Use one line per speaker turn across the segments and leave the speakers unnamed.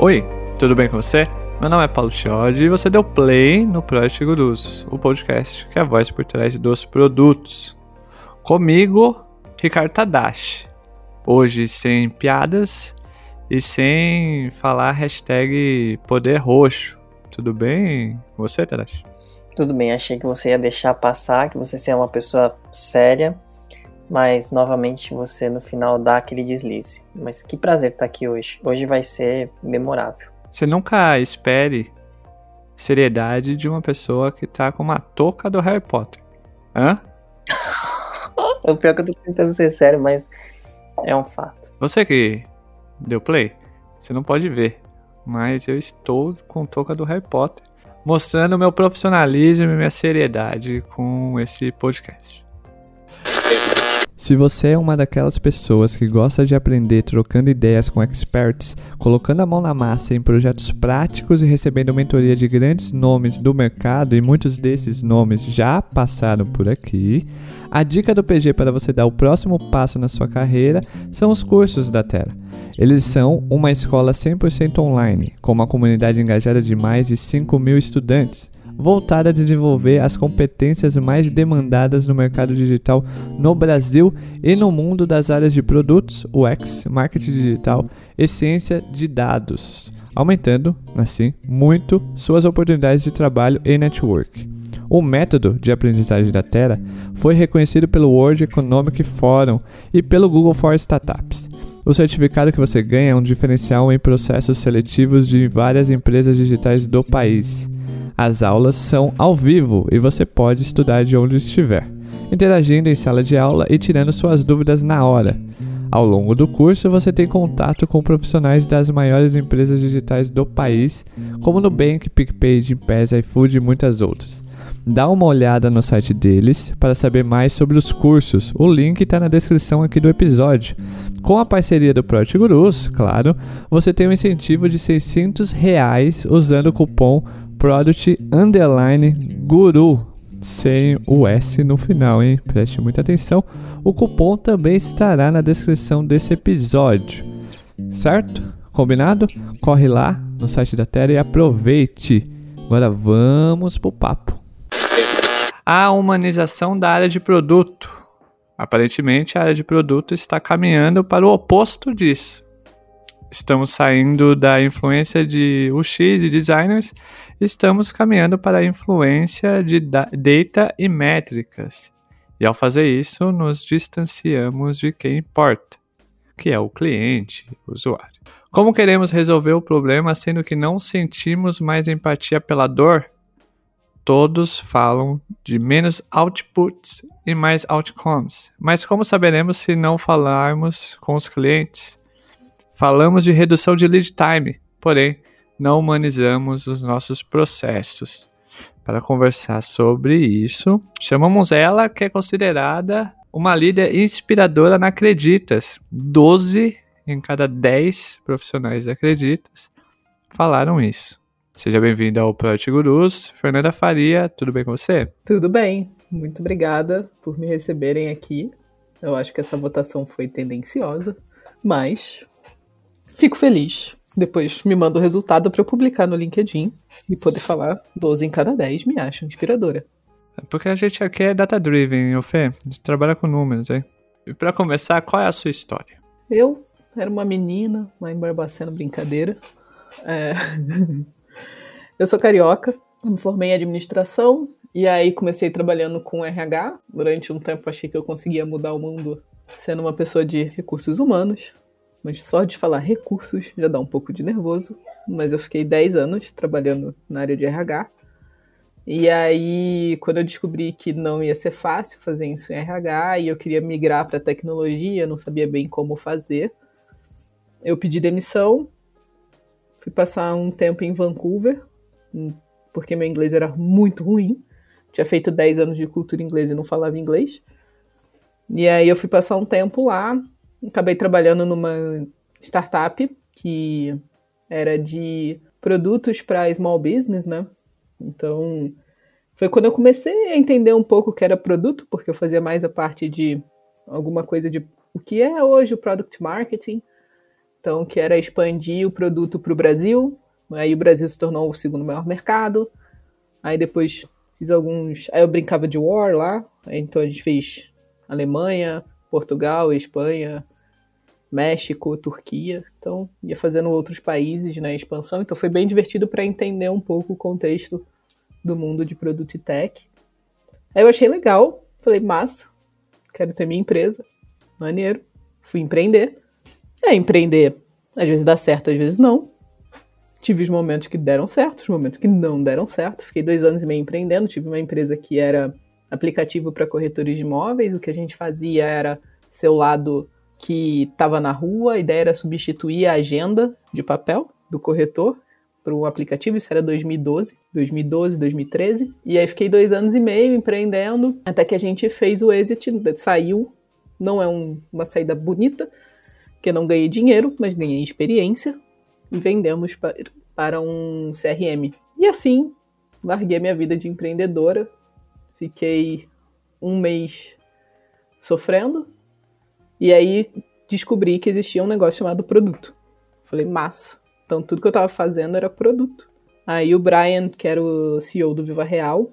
Oi, tudo bem com você? Meu nome é Paulo Chiodi e você deu play no Project Gurus, o podcast que é a voz por trás dos produtos. Comigo, Ricardo Tadashi. Hoje sem piadas e sem falar hashtag poder roxo. Tudo bem com você, Tadashi?
Tudo bem, achei que você ia deixar passar, que você é uma pessoa séria, mas novamente você no final dá aquele deslize. Mas que prazer estar aqui hoje. Hoje vai ser memorável.
Você nunca espere seriedade de uma pessoa que tá com uma touca do Harry Potter. Hã?
o pior é que eu tô tentando ser sério, mas é um fato.
Você que deu play, você não pode ver, mas eu estou com touca do Harry Potter, mostrando meu profissionalismo e minha seriedade com esse podcast. Se você é uma daquelas pessoas que gosta de aprender trocando ideias com experts, colocando a mão na massa em projetos práticos e recebendo mentoria de grandes nomes do mercado, e muitos desses nomes já passaram por aqui, a dica do PG para você dar o próximo passo na sua carreira são os cursos da Terra. Eles são uma escola 100% online, com uma comunidade engajada de mais de 5 mil estudantes voltada a desenvolver as competências mais demandadas no mercado digital no Brasil e no mundo das áreas de produtos, UX, marketing digital e ciência de dados, aumentando, assim, muito suas oportunidades de trabalho e network. O método de aprendizagem da Terra foi reconhecido pelo World Economic Forum e pelo Google for Startups. O certificado que você ganha é um diferencial em processos seletivos de várias empresas digitais do país. As aulas são ao vivo e você pode estudar de onde estiver, interagindo em sala de aula e tirando suas dúvidas na hora. Ao longo do curso, você tem contato com profissionais das maiores empresas digitais do país, como Nubank, PicPay, Gympass, iFood e muitas outras. Dá uma olhada no site deles para saber mais sobre os cursos. O link está na descrição aqui do episódio. Com a parceria do Project Gurus, claro, você tem um incentivo de 600 reais usando o cupom Product Underline Guru, sem o S no final, hein? Preste muita atenção. O cupom também estará na descrição desse episódio, certo? Combinado? Corre lá no site da Terra e aproveite. Agora vamos pro papo. A humanização da área de produto. Aparentemente, a área de produto está caminhando para o oposto disso estamos saindo da influência de UX e designers, estamos caminhando para a influência de data e métricas. E ao fazer isso, nos distanciamos de quem importa, que é o cliente, o usuário. Como queremos resolver o problema sendo que não sentimos mais empatia pela dor? Todos falam de menos outputs e mais outcomes. Mas como saberemos se não falarmos com os clientes? Falamos de redução de lead time, porém não humanizamos os nossos processos. Para conversar sobre isso, chamamos ela, que é considerada uma líder inspiradora na Acreditas. 12 em cada 10 profissionais da Acreditas falaram isso. Seja bem-vinda ao Project Gurus. Fernanda Faria, tudo bem com você?
Tudo bem. Muito obrigada por me receberem aqui. Eu acho que essa votação foi tendenciosa, mas Fico feliz. Depois me manda o resultado para eu publicar no LinkedIn e poder falar 12 em cada 10 me acha inspiradora.
É porque a gente aqui é data-driven, o Fê. A gente trabalha com números, hein? E para começar, qual é a sua história?
Eu era uma menina lá em Barbacena, brincadeira. É... eu sou carioca, me formei em administração e aí comecei trabalhando com RH. Durante um tempo achei que eu conseguia mudar o mundo sendo uma pessoa de recursos humanos. Mas só de falar recursos já dá um pouco de nervoso. Mas eu fiquei 10 anos trabalhando na área de RH. E aí, quando eu descobri que não ia ser fácil fazer isso em RH e eu queria migrar para tecnologia, não sabia bem como fazer, eu pedi demissão. Fui passar um tempo em Vancouver, porque meu inglês era muito ruim. Tinha feito 10 anos de cultura inglesa e não falava inglês. E aí eu fui passar um tempo lá, acabei trabalhando numa startup que era de produtos para small business, né? Então, foi quando eu comecei a entender um pouco o que era produto, porque eu fazia mais a parte de alguma coisa de o que é hoje o product marketing. Então, que era expandir o produto para o Brasil. Aí o Brasil se tornou o segundo maior mercado. Aí depois fiz alguns. Aí eu brincava de War lá. Então a gente fez Alemanha, Portugal, Espanha, México, Turquia. Então ia fazendo outros países na né, expansão. Então foi bem divertido para entender um pouco o contexto do mundo de produto e tech. Aí eu achei legal. Falei, massa, quero ter minha empresa. Maneiro. Fui empreender. É, empreender às vezes dá certo, às vezes não. Tive os momentos que deram certo, os momentos que não deram certo. Fiquei dois anos e meio empreendendo. Tive uma empresa que era aplicativo para corretores de imóveis. O que a gente fazia era ser o lado que estava na rua. A ideia era substituir a agenda de papel do corretor para um aplicativo. Isso era 2012, 2012, 2013. E aí fiquei dois anos e meio empreendendo até que a gente fez o exit, saiu. Não é um, uma saída bonita, que eu não ganhei dinheiro, mas ganhei experiência e vendemos para, para um CRM. E assim, larguei minha vida de empreendedora, fiquei um mês sofrendo, e aí descobri que existia um negócio chamado produto. Falei, massa. Então tudo que eu estava fazendo era produto. Aí o Brian, que era o CEO do Viva Real,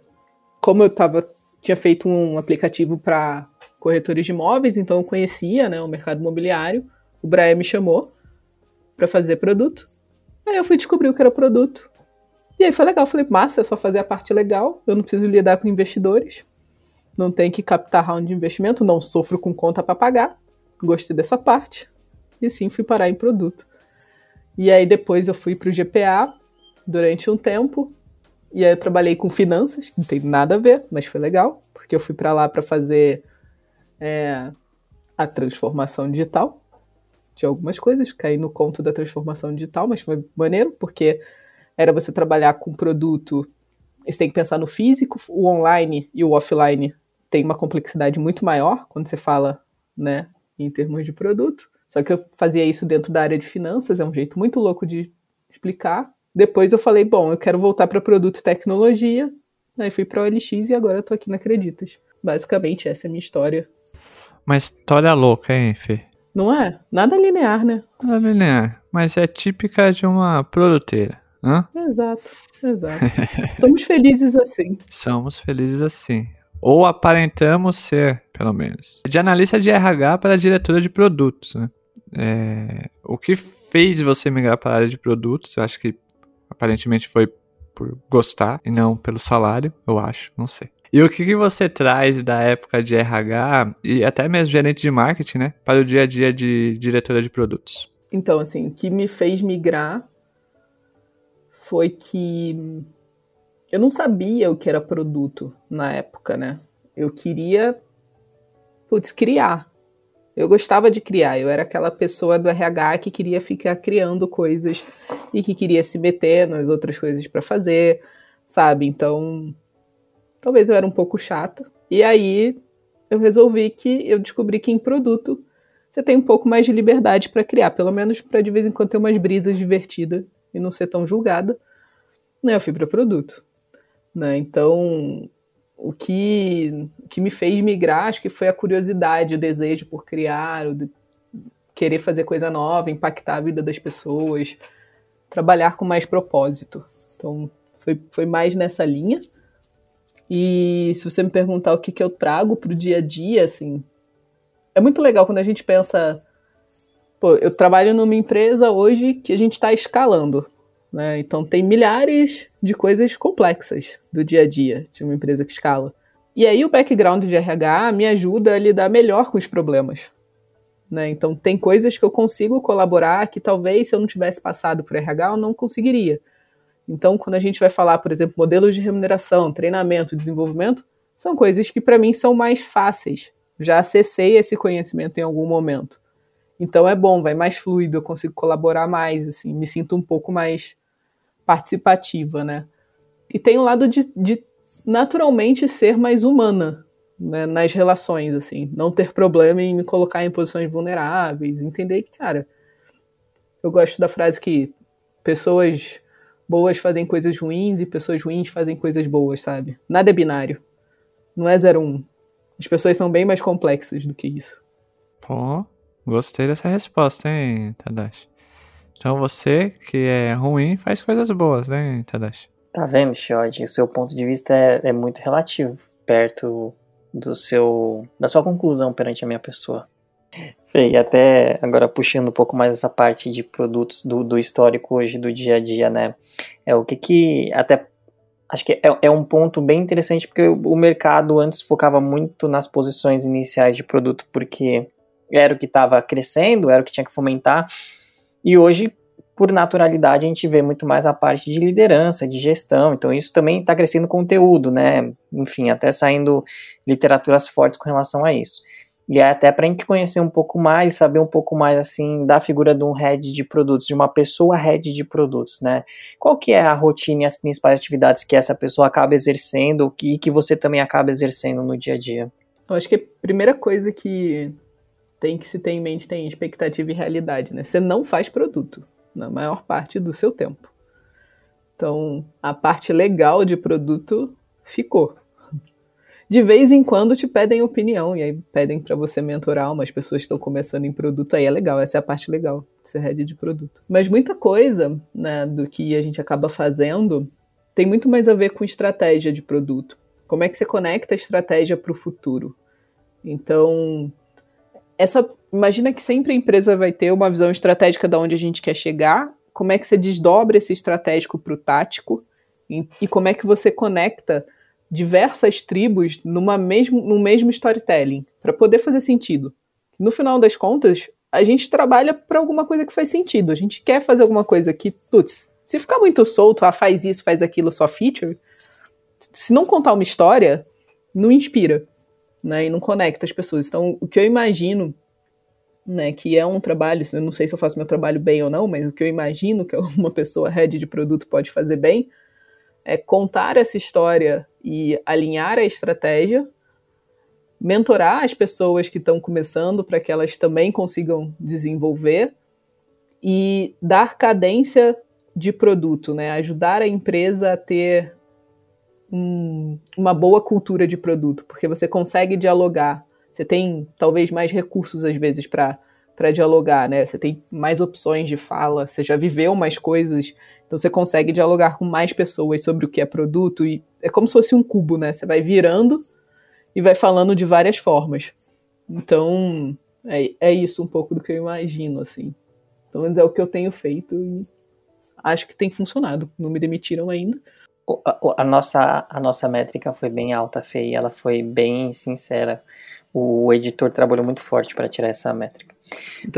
como eu tava, tinha feito um aplicativo para corretores de imóveis, então eu conhecia né, o mercado imobiliário o Brian me chamou para fazer produto. Aí eu fui descobrir o que era produto. E aí foi legal. Falei, massa, é só fazer a parte legal. Eu não preciso lidar com investidores. Não tenho que captar round de investimento. Não sofro com conta para pagar. Gostei dessa parte. E sim, fui parar em produto. E aí depois eu fui para o GPA durante um tempo. E aí eu trabalhei com finanças, não tem nada a ver, mas foi legal. Porque eu fui para lá para fazer é, a transformação digital de algumas coisas, caí no conto da transformação digital, mas foi maneiro, porque era você trabalhar com produto, você tem que pensar no físico, o online e o offline tem uma complexidade muito maior quando você fala, né, em termos de produto. Só que eu fazia isso dentro da área de finanças, é um jeito muito louco de explicar. Depois eu falei, bom, eu quero voltar para produto e tecnologia. Aí fui para OLX e agora eu tô aqui na Acreditas. Basicamente, essa é a minha história.
Uma história louca, hein, Fê?
Não é? Nada linear, né?
Nada linear, mas é típica de uma produteira. Hã?
Exato, exato. Somos felizes assim.
Somos felizes assim. Ou aparentamos ser, pelo menos. De analista de RH para diretora de produtos, né? É, o que fez você migrar para a área de produtos? Eu acho que aparentemente foi por gostar e não pelo salário, eu acho, não sei. E o que, que você traz da época de RH e até mesmo gerente de marketing, né, para o dia a dia de diretora de produtos?
Então, assim, o que me fez migrar foi que eu não sabia o que era produto na época, né? Eu queria, putz, criar. Eu gostava de criar, eu era aquela pessoa do RH que queria ficar criando coisas e que queria se meter nas outras coisas para fazer, sabe? Então, Talvez eu era um pouco chata. E aí eu resolvi que eu descobri que em produto você tem um pouco mais de liberdade para criar, pelo menos para de vez em quando ter umas brisas divertidas e não ser tão julgada. Né, eu fui para produto. Né? Então, o que, o que me fez migrar, acho que foi a curiosidade, o desejo por criar, o querer fazer coisa nova, impactar a vida das pessoas, trabalhar com mais propósito. Então, foi, foi mais nessa linha. E se você me perguntar o que, que eu trago pro dia a dia, assim, é muito legal quando a gente pensa. Pô, eu trabalho numa empresa hoje que a gente está escalando. Né? Então tem milhares de coisas complexas do dia a dia de uma empresa que escala. E aí o background de RH me ajuda a lidar melhor com os problemas. Né? Então tem coisas que eu consigo colaborar que talvez se eu não tivesse passado por RH eu não conseguiria. Então, quando a gente vai falar, por exemplo, modelos de remuneração, treinamento, desenvolvimento, são coisas que para mim são mais fáceis. Já acessei esse conhecimento em algum momento. Então é bom, vai mais fluido, eu consigo colaborar mais, assim, me sinto um pouco mais participativa, né? E tem o lado de, de naturalmente ser mais humana né, nas relações, assim, não ter problema em me colocar em posições vulneráveis, entender que, cara, eu gosto da frase que pessoas boas fazem coisas ruins e pessoas ruins fazem coisas boas, sabe? Nada é binário. Não é 0 um. As pessoas são bem mais complexas do que isso.
Pô, gostei dessa resposta, hein, Tadashi? Então você, que é ruim, faz coisas boas, né, Tadashi?
Tá vendo, Shiod? O seu ponto de vista é, é muito relativo, perto do seu da sua conclusão perante a minha pessoa. E até agora puxando um pouco mais essa parte de produtos do, do histórico hoje, do dia a dia, né? É o que que até acho que é, é um ponto bem interessante porque o mercado antes focava muito nas posições iniciais de produto porque era o que estava crescendo, era o que tinha que fomentar. E hoje, por naturalidade, a gente vê muito mais a parte de liderança, de gestão. Então, isso também está crescendo conteúdo, né? Enfim, até saindo literaturas fortes com relação a isso. E é até para a gente conhecer um pouco mais, saber um pouco mais assim da figura de um head de produtos, de uma pessoa head de produtos, né? Qual que é a rotina e as principais atividades que essa pessoa acaba exercendo e que você também acaba exercendo no dia a dia?
Eu acho que a primeira coisa que tem que se ter em mente tem expectativa e realidade, né? Você não faz produto na maior parte do seu tempo. Então, a parte legal de produto ficou de vez em quando te pedem opinião, e aí pedem para você mentorar umas pessoas que estão começando em produto, aí é legal, essa é a parte legal, ser head de produto. Mas muita coisa, né, do que a gente acaba fazendo tem muito mais a ver com estratégia de produto. Como é que você conecta a estratégia para o futuro? Então, essa imagina que sempre a empresa vai ter uma visão estratégica de onde a gente quer chegar, como é que você desdobra esse estratégico para o tático e, e como é que você conecta diversas tribos numa mesmo, no mesmo storytelling, para poder fazer sentido. No final das contas, a gente trabalha para alguma coisa que faz sentido. A gente quer fazer alguma coisa que, putz, se ficar muito solto, ah, faz isso, faz aquilo, só feature, se não contar uma história, não inspira, né, e não conecta as pessoas. Então, o que eu imagino, né, que é um trabalho, eu não sei se eu faço meu trabalho bem ou não, mas o que eu imagino que uma pessoa head de produto pode fazer bem é contar essa história e alinhar a estratégia, mentorar as pessoas que estão começando para que elas também consigam desenvolver e dar cadência de produto, né? Ajudar a empresa a ter um, uma boa cultura de produto, porque você consegue dialogar. Você tem talvez mais recursos às vezes para para dialogar, né? Você tem mais opções de fala, você já viveu mais coisas, então você consegue dialogar com mais pessoas sobre o que é produto e é como se fosse um cubo, né? Você vai virando e vai falando de várias formas. Então, é, é isso um pouco do que eu imagino, assim. Pelo menos é o que eu tenho feito e acho que tem funcionado. Não me demitiram ainda.
A, a nossa, a nossa métrica foi bem alta, Fê, e ela foi bem sincera. O editor trabalhou muito forte para tirar essa métrica.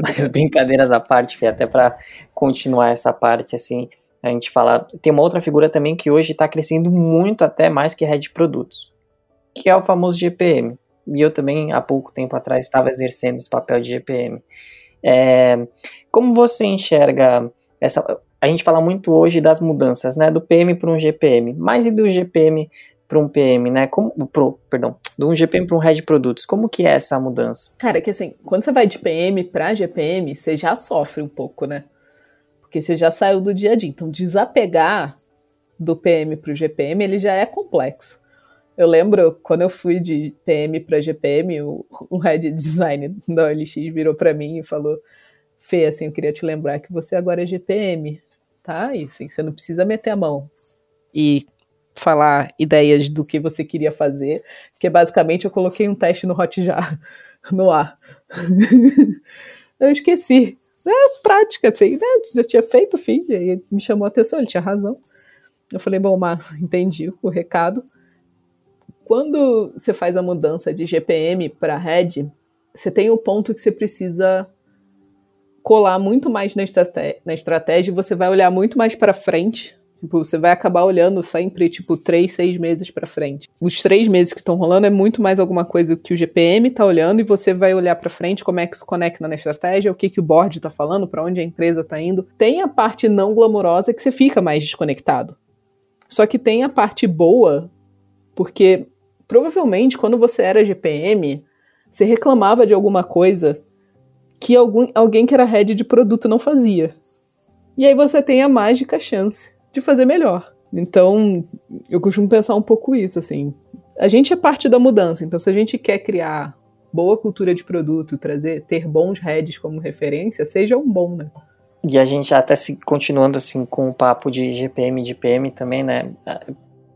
Mas brincadeiras à parte, Fê, até para continuar essa parte, assim, a gente fala. Tem uma outra figura também que hoje está crescendo muito, até mais que de produtos, que é o famoso GPM. E eu também, há pouco tempo atrás, estava exercendo esse papel de GPM. É, como você enxerga essa. A gente fala muito hoje das mudanças, né? Do PM para um GPM, mas e do GPM para um PM, né? Como, pro, perdão, do um GPM para um head produtos. Como que é essa mudança?
Cara, que assim, quando você vai de PM para GPM, você já sofre um pouco, né? Porque você já saiu do dia a dia. Então, desapegar do PM para o GPM, ele já é complexo. Eu lembro quando eu fui de PM para GPM, o, o head design da OLX virou para mim e falou: Fê, assim, eu queria te lembrar que você agora é GPM, tá? E assim, você não precisa meter a mão e falar ideias do que você queria fazer, porque basicamente eu coloquei um teste no Hotjar no ar. eu esqueci é prática, assim, né? Já tinha feito, filho, e me chamou a atenção, ele tinha razão. Eu falei, bom, mas entendi o recado. Quando você faz a mudança de GPM para Red, você tem o ponto que você precisa colar muito mais na, estratégia, na estratégia você vai olhar muito mais para frente Tipo, você vai acabar olhando sempre, tipo, três, seis meses para frente. Os três meses que estão rolando é muito mais alguma coisa que o GPM tá olhando e você vai olhar para frente como é que isso conecta na estratégia, o que, que o board tá falando, para onde a empresa tá indo. Tem a parte não glamourosa que você fica mais desconectado. Só que tem a parte boa, porque provavelmente quando você era GPM, você reclamava de alguma coisa que algum, alguém que era head de produto não fazia. E aí você tem a mágica chance de fazer melhor. Então, eu costumo pensar um pouco isso, assim. A gente é parte da mudança, então se a gente quer criar boa cultura de produto, trazer, ter bons heads como referência, seja um bom, né?
e a gente até se continuando assim com o papo de GPM e de PM também, né?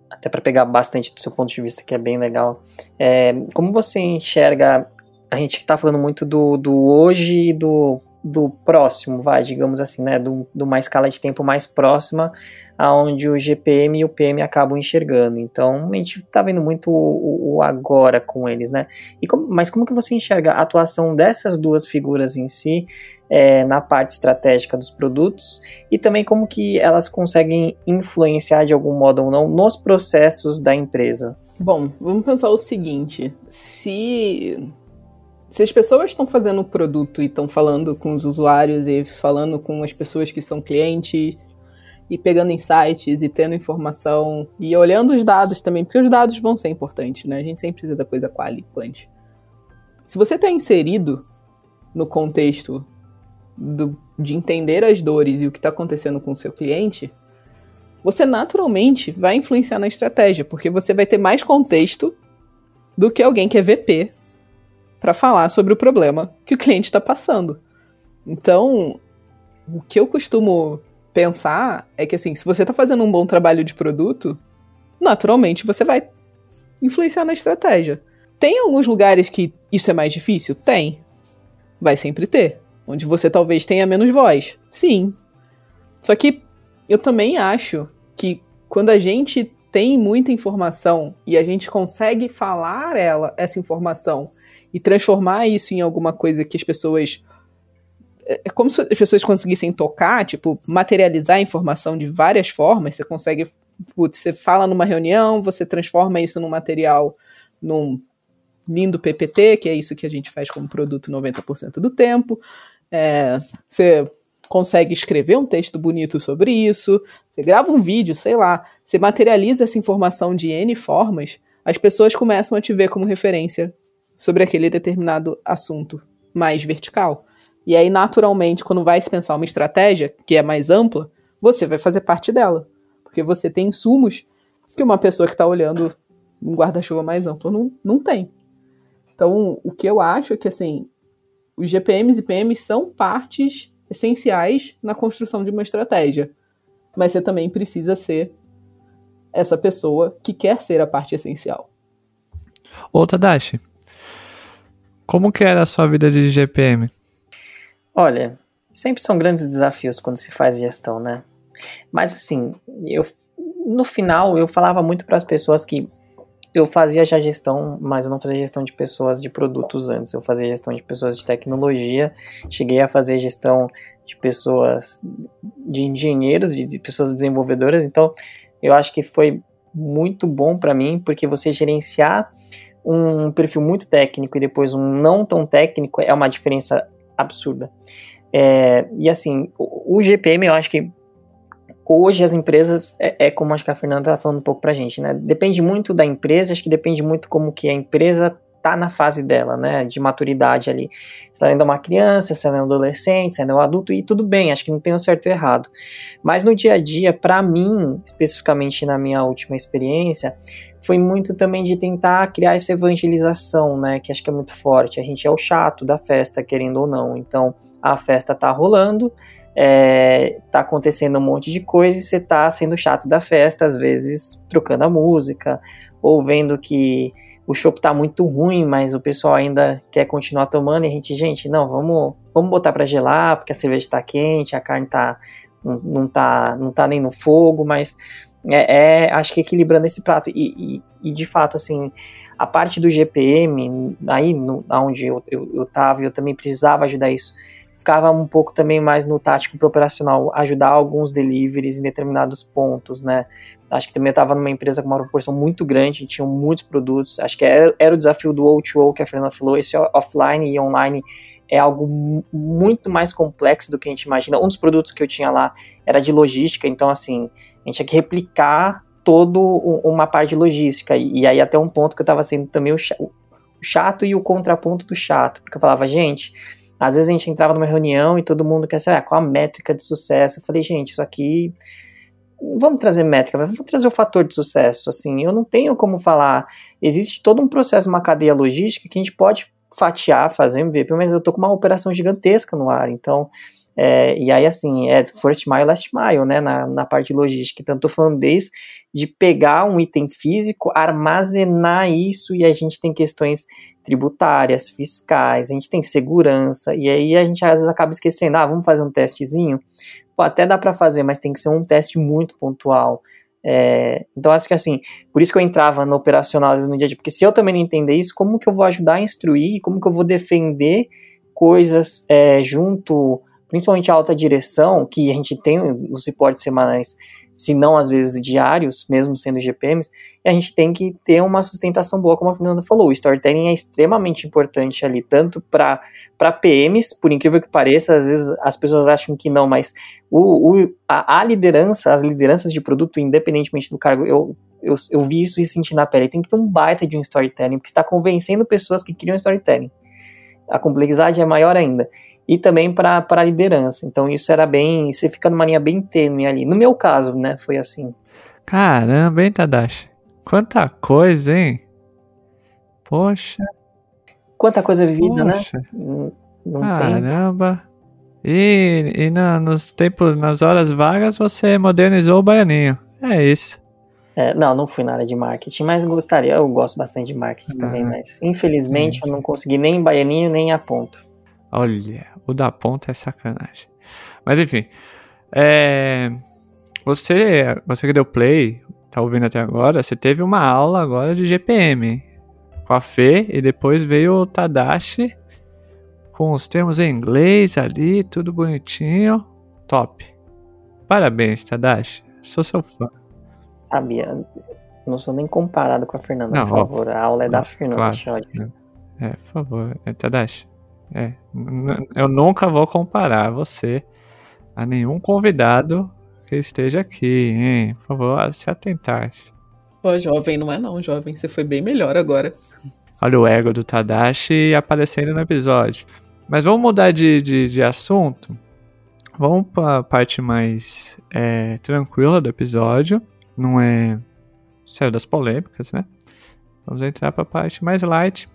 Até para pegar bastante do seu ponto de vista, que é bem legal. É, como você enxerga? A gente está falando muito do, do hoje e do do próximo, vai, digamos assim, né, do, de uma escala de tempo mais próxima, aonde o GPM e o PM acabam enxergando. Então, a gente está vendo muito o, o, agora com eles, né? E como, mas como que você enxerga a atuação dessas duas figuras em si é, na parte estratégica dos produtos e também como que elas conseguem influenciar de algum modo ou não nos processos da empresa?
Bom, vamos pensar o seguinte: se se as pessoas estão fazendo o produto e estão falando com os usuários e falando com as pessoas que são clientes e pegando insights e tendo informação e olhando os dados também, porque os dados vão ser importantes, né? A gente sempre precisa da coisa quali. Se você está inserido no contexto do, de entender as dores e o que está acontecendo com o seu cliente, você naturalmente vai influenciar na estratégia, porque você vai ter mais contexto do que alguém que é VP para falar sobre o problema que o cliente está passando. Então, o que eu costumo pensar é que assim, se você está fazendo um bom trabalho de produto, naturalmente você vai influenciar na estratégia. Tem alguns lugares que isso é mais difícil? Tem. Vai sempre ter. Onde você talvez tenha menos voz. Sim. Só que eu também acho que quando a gente tem muita informação e a gente consegue falar ela, essa informação e transformar isso em alguma coisa que as pessoas. É, é como se as pessoas conseguissem tocar, tipo, materializar a informação de várias formas. Você consegue. Putz, você fala numa reunião, você transforma isso num material, num lindo PPT, que é isso que a gente faz como produto 90% do tempo. É, você consegue escrever um texto bonito sobre isso, você grava um vídeo, sei lá, você materializa essa informação de N formas, as pessoas começam a te ver como referência sobre aquele determinado assunto mais vertical. E aí, naturalmente, quando vai se pensar uma estratégia que é mais ampla, você vai fazer parte dela. Porque você tem insumos que uma pessoa que está olhando um guarda-chuva mais amplo não, não tem. Então, o que eu acho é que, assim, os GPMs e PMs são partes essenciais na construção de uma estratégia. Mas você também precisa ser essa pessoa que quer ser a parte essencial.
Ô, Tadashi, como que era a sua vida de GPM?
Olha, sempre são grandes desafios quando se faz gestão, né? Mas assim, eu no final eu falava muito para as pessoas que eu fazia já gestão, mas eu não fazia gestão de pessoas de produtos antes. Eu fazia gestão de pessoas de tecnologia, cheguei a fazer gestão de pessoas de engenheiros, de, de pessoas desenvolvedoras. Então, eu acho que foi muito bom para mim, porque você gerenciar um perfil muito técnico e depois um não tão técnico é uma diferença absurda. É, e assim, o, o, GPM eu acho que hoje as empresas, é, é como acho que a Fernanda está falando um pouco pra gente, né? Depende muito da empresa, acho que depende muito como que a empresa tá na fase dela, né, de maturidade ali. Se ela ainda é uma criança, se ela é um adolescente, se ela é um adulto, e tudo bem, acho que não tem o um certo e errado. Mas no dia a dia, para mim, especificamente na minha última experiência, foi muito também de tentar criar essa evangelização, né, que acho que é muito forte. A gente é o chato da festa, querendo ou não. Então, a festa tá rolando, é, tá acontecendo um monte de coisa e você tá sendo chato da festa, às vezes trocando a música, ou vendo que o chopp tá muito ruim, mas o pessoal ainda quer continuar tomando e a gente, gente, não, vamos, vamos botar para gelar, porque a cerveja tá quente, a carne tá não, não tá não tá nem no fogo, mas é, é acho que equilibrando esse prato. E, e, e, de fato assim a parte do GPM aí no, onde eu, eu, eu tava eu também precisava ajudar isso ficava um pouco também mais no tático pro operacional, ajudar alguns deliveries em determinados pontos, né? Acho que também estava numa empresa com uma proporção muito grande, tinham muitos produtos. Acho que era, era o desafio do O2O que a Fernanda falou, esse offline e online é algo muito mais complexo do que a gente imagina. Um dos produtos que eu tinha lá era de logística, então assim, a gente tinha que replicar todo uma parte de logística. E, e aí até um ponto que eu estava sendo também o chato e o contraponto do chato, porque eu falava, gente, às vezes a gente entrava numa reunião e todo mundo quer saber ah, qual a métrica de sucesso. Eu falei, gente, isso aqui. Vamos trazer métrica, mas vamos trazer o fator de sucesso. Assim, eu não tenho como falar. Existe todo um processo, uma cadeia logística que a gente pode fatiar, fazer MVP, mas eu tô com uma operação gigantesca no ar. Então, É, e aí, assim, é first mile, last mile, né, na, na parte logística. Então, estou falando desde de pegar um item físico, armazenar isso, e a gente tem questões tributárias, fiscais, a gente tem segurança, e aí a gente às vezes acaba esquecendo, ah, vamos fazer um testezinho? Pô, até dá para fazer, mas tem que ser um teste muito pontual. É, então, acho que assim, por isso que eu entrava no operacional às vezes no dia a dia, porque se eu também não entender isso, como que eu vou ajudar a instruir, como que eu vou defender coisas é, junto principalmente a alta direção, que a gente tem os reportes semanais, se não às vezes diários, mesmo sendo GPMs, a gente tem que ter uma sustentação boa, como a Fernanda falou. O storytelling é extremamente importante ali, tanto para PMs, por incrível que pareça, às vezes as pessoas acham que não, mas o, o a, a, liderança, as lideranças de produto, independentemente do cargo, eu, eu, eu vi isso e senti na pele. Tem que ter um baita de um storytelling, porque está convencendo pessoas que criam storytelling. A complexidade é maior ainda e também para a liderança. Então isso era bem, você fica numa linha bem tênue ali. No meu caso, né, foi assim.
Caramba, hein, Tadashi? Quanta coisa, hein? Poxa.
Quanta coisa vivida, né?
Poxa. né? Não Caramba. E, e na, nos tempos, nas horas vagas, você modernizou o baianinho. É isso.
É, não, não fui na área de marketing, mas gostaria. Eu gosto bastante de marketing não. também, mas infelizmente Gente. eu não consegui nem baianinho nem a ponto.
Olha, o da ponta é sacanagem. Mas enfim. É... Você, você que deu play, tá ouvindo até agora, você teve uma aula agora de GPM com a Fê e depois veio o Tadashi com os termos em inglês ali, tudo bonitinho. Top. Parabéns, Tadashi. Sou seu fã.
Sabia. Não sou nem comparado com a Fernanda, não, por favor. Ó, a aula é da Fernanda, claro.
É, por favor. É, Tadashi, é, eu nunca vou comparar você a nenhum convidado que esteja aqui, hein? Por favor, se atentar.
Ô, jovem, não é não, jovem. Você foi bem melhor agora.
Olha o ego do Tadashi aparecendo no episódio. Mas vamos mudar de, de, de assunto. Vamos para a parte mais é, tranquila do episódio. Não é. Saiu das polêmicas, né? Vamos entrar para a parte mais light,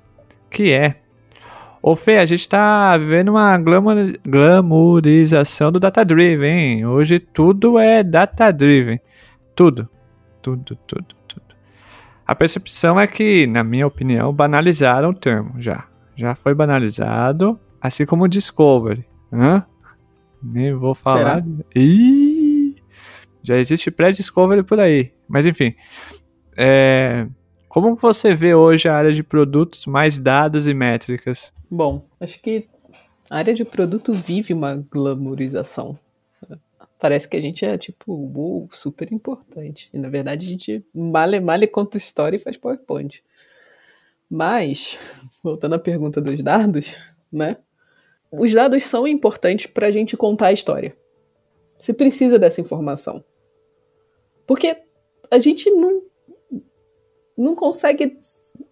que é Ô Fê, a gente tá vivendo uma glamour, glamourização do data driven, hein? Hoje tudo é data driven. Tudo. Tudo, tudo, tudo. A percepção é que, na minha opinião, banalizaram o termo já. Já foi banalizado, assim como o Discovery. Hã? Nem vou falar. Será? Ih, já existe pré-Discovery por aí. Mas enfim. É, como você vê hoje a área de produtos, mais dados e métricas?
Bom, acho que a área de produto vive uma glamourização. Parece que a gente é tipo, uou, super importante. E na verdade a gente male male conta história e faz PowerPoint. Mas, voltando à pergunta dos dados, né? Os dados são importantes para a gente contar a história. Você precisa dessa informação. Porque a gente não não consegue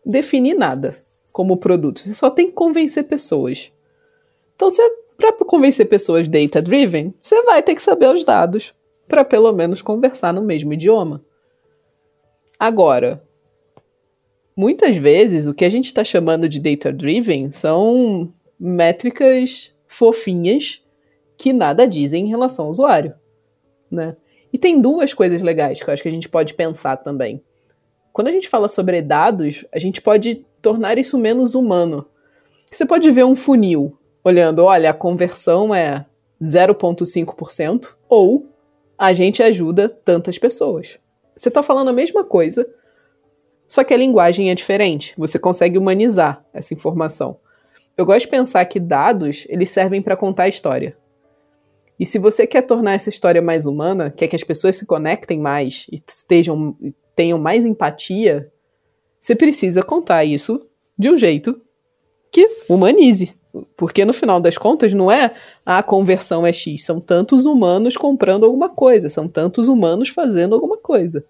definir nada como produto. Você só tem que convencer pessoas. Então, para convencer pessoas data-driven, você vai ter que saber os dados para pelo menos conversar no mesmo idioma. Agora, muitas vezes o que a gente está chamando de data-driven são métricas fofinhas que nada dizem em relação ao usuário, né? E tem duas coisas legais que eu acho que a gente pode pensar também. Quando a gente fala sobre dados, a gente pode tornar isso menos humano. Você pode ver um funil olhando, olha, a conversão é 0,5%, ou a gente ajuda tantas pessoas. Você está falando a mesma coisa, só que a linguagem é diferente. Você consegue humanizar essa informação. Eu gosto de pensar que dados eles servem para contar a história. E se você quer tornar essa história mais humana, quer que as pessoas se conectem mais e estejam tenham mais empatia, você precisa contar isso de um jeito que humanize. Porque no final das contas não é a conversão é X, são tantos humanos comprando alguma coisa, são tantos humanos fazendo alguma coisa,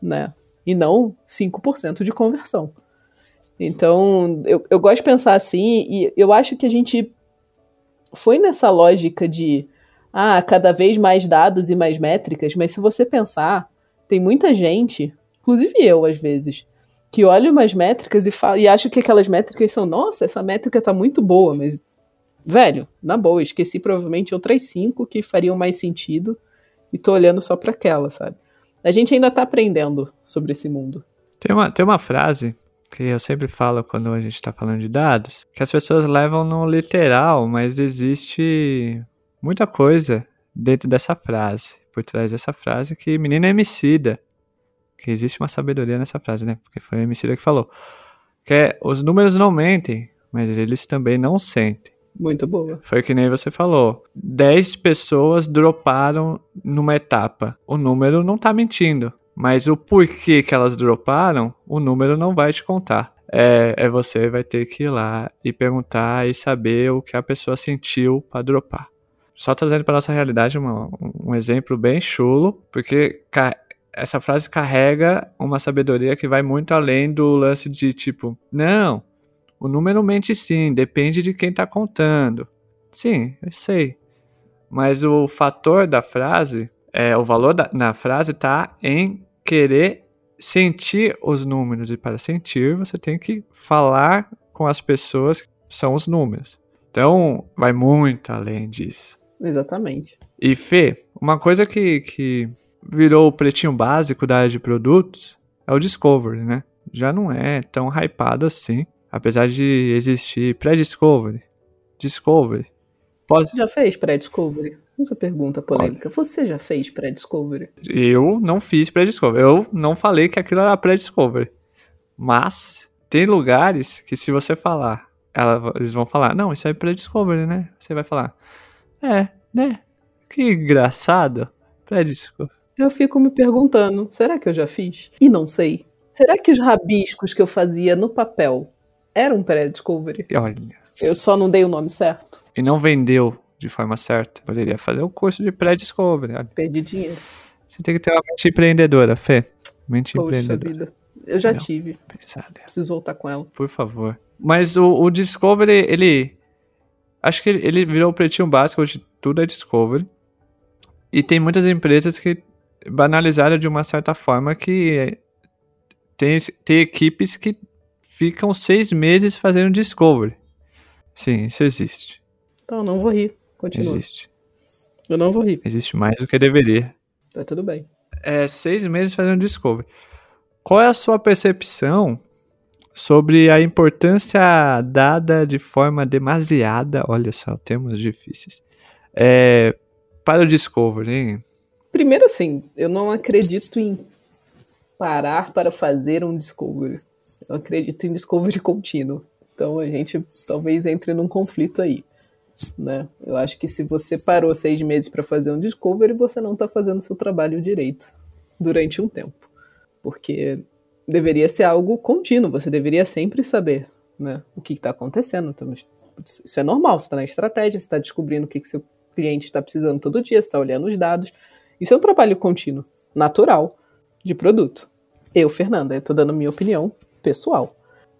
né? E não 5% de conversão. Então, eu, eu gosto de pensar assim, e eu acho que a gente foi nessa lógica de ah, cada vez mais dados e mais métricas, mas se você pensar, tem muita gente, inclusive eu às vezes, que olha umas métricas e, fala, e acha que aquelas métricas são, nossa, essa métrica tá muito boa, mas velho, na boa, esqueci provavelmente outras cinco que fariam mais sentido e tô olhando só para aquela, sabe? A gente ainda tá aprendendo sobre esse mundo.
Tem uma, tem uma frase que eu sempre falo quando a gente está falando de dados, que as pessoas levam no literal, mas existe muita coisa dentro dessa frase, por trás dessa frase, que menina é emicida, que existe uma sabedoria nessa frase, né? Porque foi a emicida que falou. Que é, os números não mentem, mas eles também não sentem.
Muito boa.
Foi que nem você falou. 10 pessoas droparam numa etapa. O número não tá mentindo. Mas o porquê que elas droparam, o número não vai te contar. É, é você vai ter que ir lá e perguntar e saber o que a pessoa sentiu para dropar. Só trazendo para nossa realidade uma, um exemplo bem chulo, porque essa frase carrega uma sabedoria que vai muito além do lance de tipo, não, o número mente sim, depende de quem está contando. Sim, eu sei. Mas o fator da frase, é, o valor da, na frase está em querer sentir os números. E para sentir, você tem que falar com as pessoas que são os números. Então, vai muito além disso.
Exatamente.
E Fê, uma coisa que, que virou o pretinho básico da área de produtos é o Discovery, né? Já não é tão hypado assim, apesar de existir pré-discovery, discovery.
Pode... Você já fez pré-discovery? Muita pergunta polêmica. Olha, Você já fez pré-discovery?
Eu não fiz pré-discovery. Eu não falei que aquilo era pré-discovery. Mas tem lugares que se você falar, ela, eles vão falar, não, isso é pré-discovery, né? Você vai falar, é, né? Que engraçado. Pré-discovery.
Eu fico me perguntando, será que eu já fiz? E não sei. Será que os rabiscos que eu fazia no papel eram pré-discovery?
Olha.
Eu só não dei o nome certo.
E não vendeu de forma certa. Poderia fazer o curso de pré-discovery.
Perdi dinheiro.
Você tem que ter uma mente empreendedora, Fê. Mente
Poxa
empreendedora.
Vida. Eu já Não, tive. Preciso voltar com ela.
Por favor. Mas o, o Discovery, ele. Acho que ele, ele virou o pretinho básico, hoje tudo é Discovery. E tem muitas empresas que banalizaram de uma certa forma que tem, tem equipes que ficam seis meses fazendo Discovery. Sim, isso existe.
Então, não vou rir. Continua.
Existe.
Eu não vou rir.
Existe mais do que deveria.
Tá tudo bem.
É seis meses fazendo Discovery. Qual é a sua percepção sobre a importância dada de forma demasiada, olha só, termos difíceis, é, para o Discovery, hein?
Primeiro, assim, eu não acredito em parar para fazer um Discovery. Eu acredito em Discovery contínuo. Então a gente talvez entre num conflito aí né? Eu acho que se você parou seis meses para fazer um discovery, você não está fazendo seu trabalho direito durante um tempo, porque deveria ser algo contínuo. Você deveria sempre saber, né, o que está acontecendo. Então, isso é normal. Você está na estratégia, você está descobrindo o que, que seu cliente está precisando todo dia, você está olhando os dados. Isso é um trabalho contínuo, natural, de produto. Eu, Fernanda, estou dando minha opinião pessoal.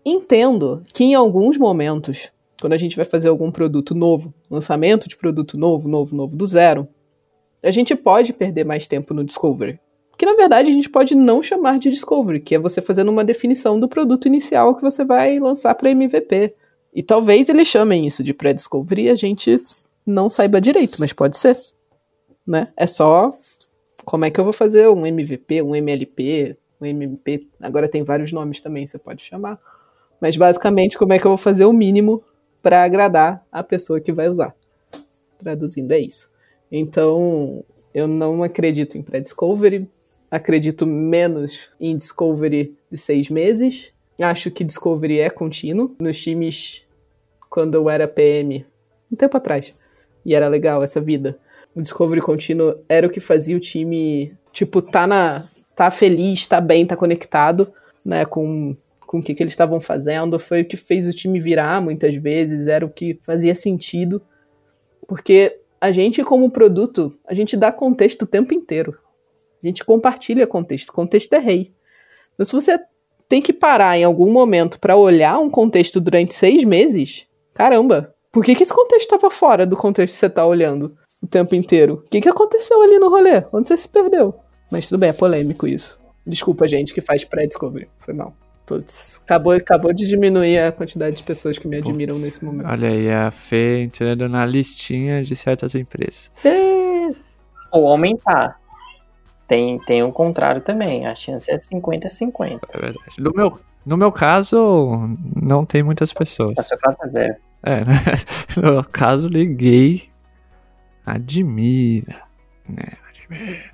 Entendo que em alguns momentos quando a gente vai fazer algum produto novo, lançamento de produto novo, novo, novo, do zero, a gente pode perder mais tempo no discovery. Que na verdade a gente pode não chamar de discovery, que é você fazendo uma definição do produto inicial que você vai lançar para MVP. E talvez eles chamem isso de pré-discovery e a gente não saiba direito, mas pode ser. Né? É só como é que eu vou fazer um MVP, um MLP, um MP. Agora tem vários nomes também, você pode chamar. Mas basicamente, como é que eu vou fazer o mínimo para agradar a pessoa que vai usar. Traduzindo é isso. Então, eu não acredito em pré-discovery, acredito menos em discovery de seis meses. Acho que discovery é contínuo. Nos times, quando eu era PM, um tempo atrás, e era legal essa vida, o discovery contínuo era o que fazia o time, tipo, tá na tá feliz, tá bem, tá conectado, né, com com o que, que eles estavam fazendo, foi o que fez o time virar muitas vezes, era o que fazia sentido, porque a gente, como produto, a gente dá contexto o tempo inteiro. A gente compartilha contexto. Contexto é rei. Então, se você tem que parar em algum momento para olhar um contexto durante seis meses, caramba, por que, que esse contexto estava fora do contexto que você está olhando o tempo inteiro? O que, que aconteceu ali no rolê? Onde você se perdeu? Mas tudo bem, é polêmico isso. Desculpa, gente, que faz pré-discovery. Foi mal. Putz, acabou, acabou de diminuir a quantidade de pessoas que me admiram
Putz,
nesse momento.
Olha aí, a Fê entrando na listinha de certas empresas.
É,
Ou aumentar. Tem, tem o contrário também. A chance é 50-50.
É verdade. No meu, no meu caso, não tem muitas pessoas.
Na sua casa é zero.
É, né? No caso, liguei. Admira. Né? Admira.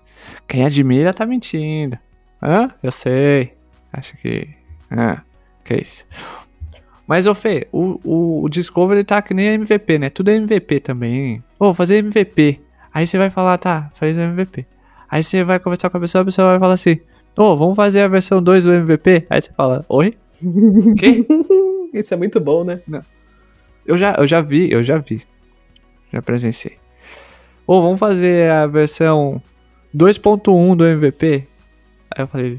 Quem admira tá mentindo. Hã? Eu sei. Acho que. Ah, que isso. Mas, ô Fê, o, o, o Discovery tá que nem MVP, né? Tudo é MVP também. Ô, vou fazer MVP. Aí você vai falar, tá, faz MVP. Aí você vai conversar com a pessoa, a pessoa vai falar assim: Ô, vamos fazer a versão 2 do MVP? Aí você fala: Oi?
Isso é muito bom, né?
Eu já, eu já vi, eu já vi. Já presenciei. Ô, vamos fazer a versão 2.1 do MVP? Aí eu falei,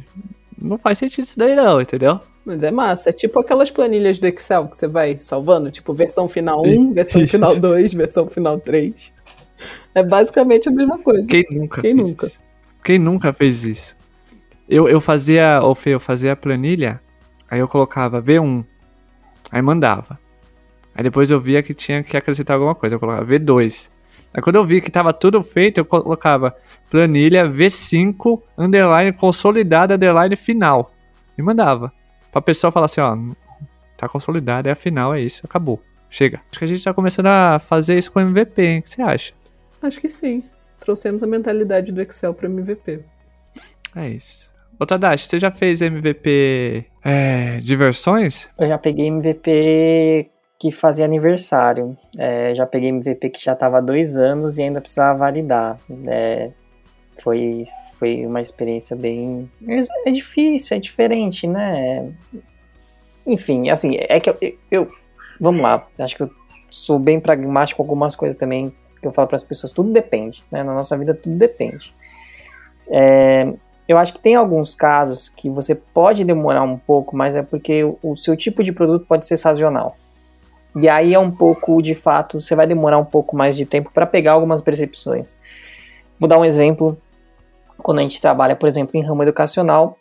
não faz sentido isso daí não, entendeu?
Mas é massa. É tipo aquelas planilhas do Excel que você vai salvando, tipo versão final 1, versão final 2, versão final 3. É basicamente a mesma coisa.
Quem nunca
Quem nunca?
isso? Quem nunca fez isso? Eu, eu fazia, ô Fê, eu fazia a planilha, aí eu colocava V1, aí mandava. Aí depois eu via que tinha que acrescentar alguma coisa, eu colocava V2. Aí quando eu vi que tava tudo feito, eu colocava planilha V5, underline consolidada, underline final. E mandava. Pra pessoa falar assim, ó, tá consolidada, é a final, é isso, acabou. Chega. Acho que a gente tá começando a fazer isso com MVP, hein? O que você acha?
Acho que sim. Trouxemos a mentalidade do Excel pro MVP.
É isso. Ô Tadashi, você já fez MVP é, de versões?
Eu já peguei MVP que fazia aniversário. É, já peguei MVP que já tava há dois anos e ainda precisava validar. É, foi, foi uma experiência bem. É, difícil, é diferente, né? Enfim, assim, é que eu, eu- Vamos lá, acho que eu sou bem pragmático com algumas coisas também eu falo para as pessoas. Tudo depende, né? Na nossa vida, tudo depende. É, eu acho que tem alguns casos que você pode demorar um pouco, mas é porque o, o seu tipo de produto pode ser sazonal. E aí é um pouco, de fato, você vai demorar um pouco mais de tempo para pegar algumas percepções. Vou dar um exemplo. Quando a gente trabalha, por exemplo, em ramo educacional,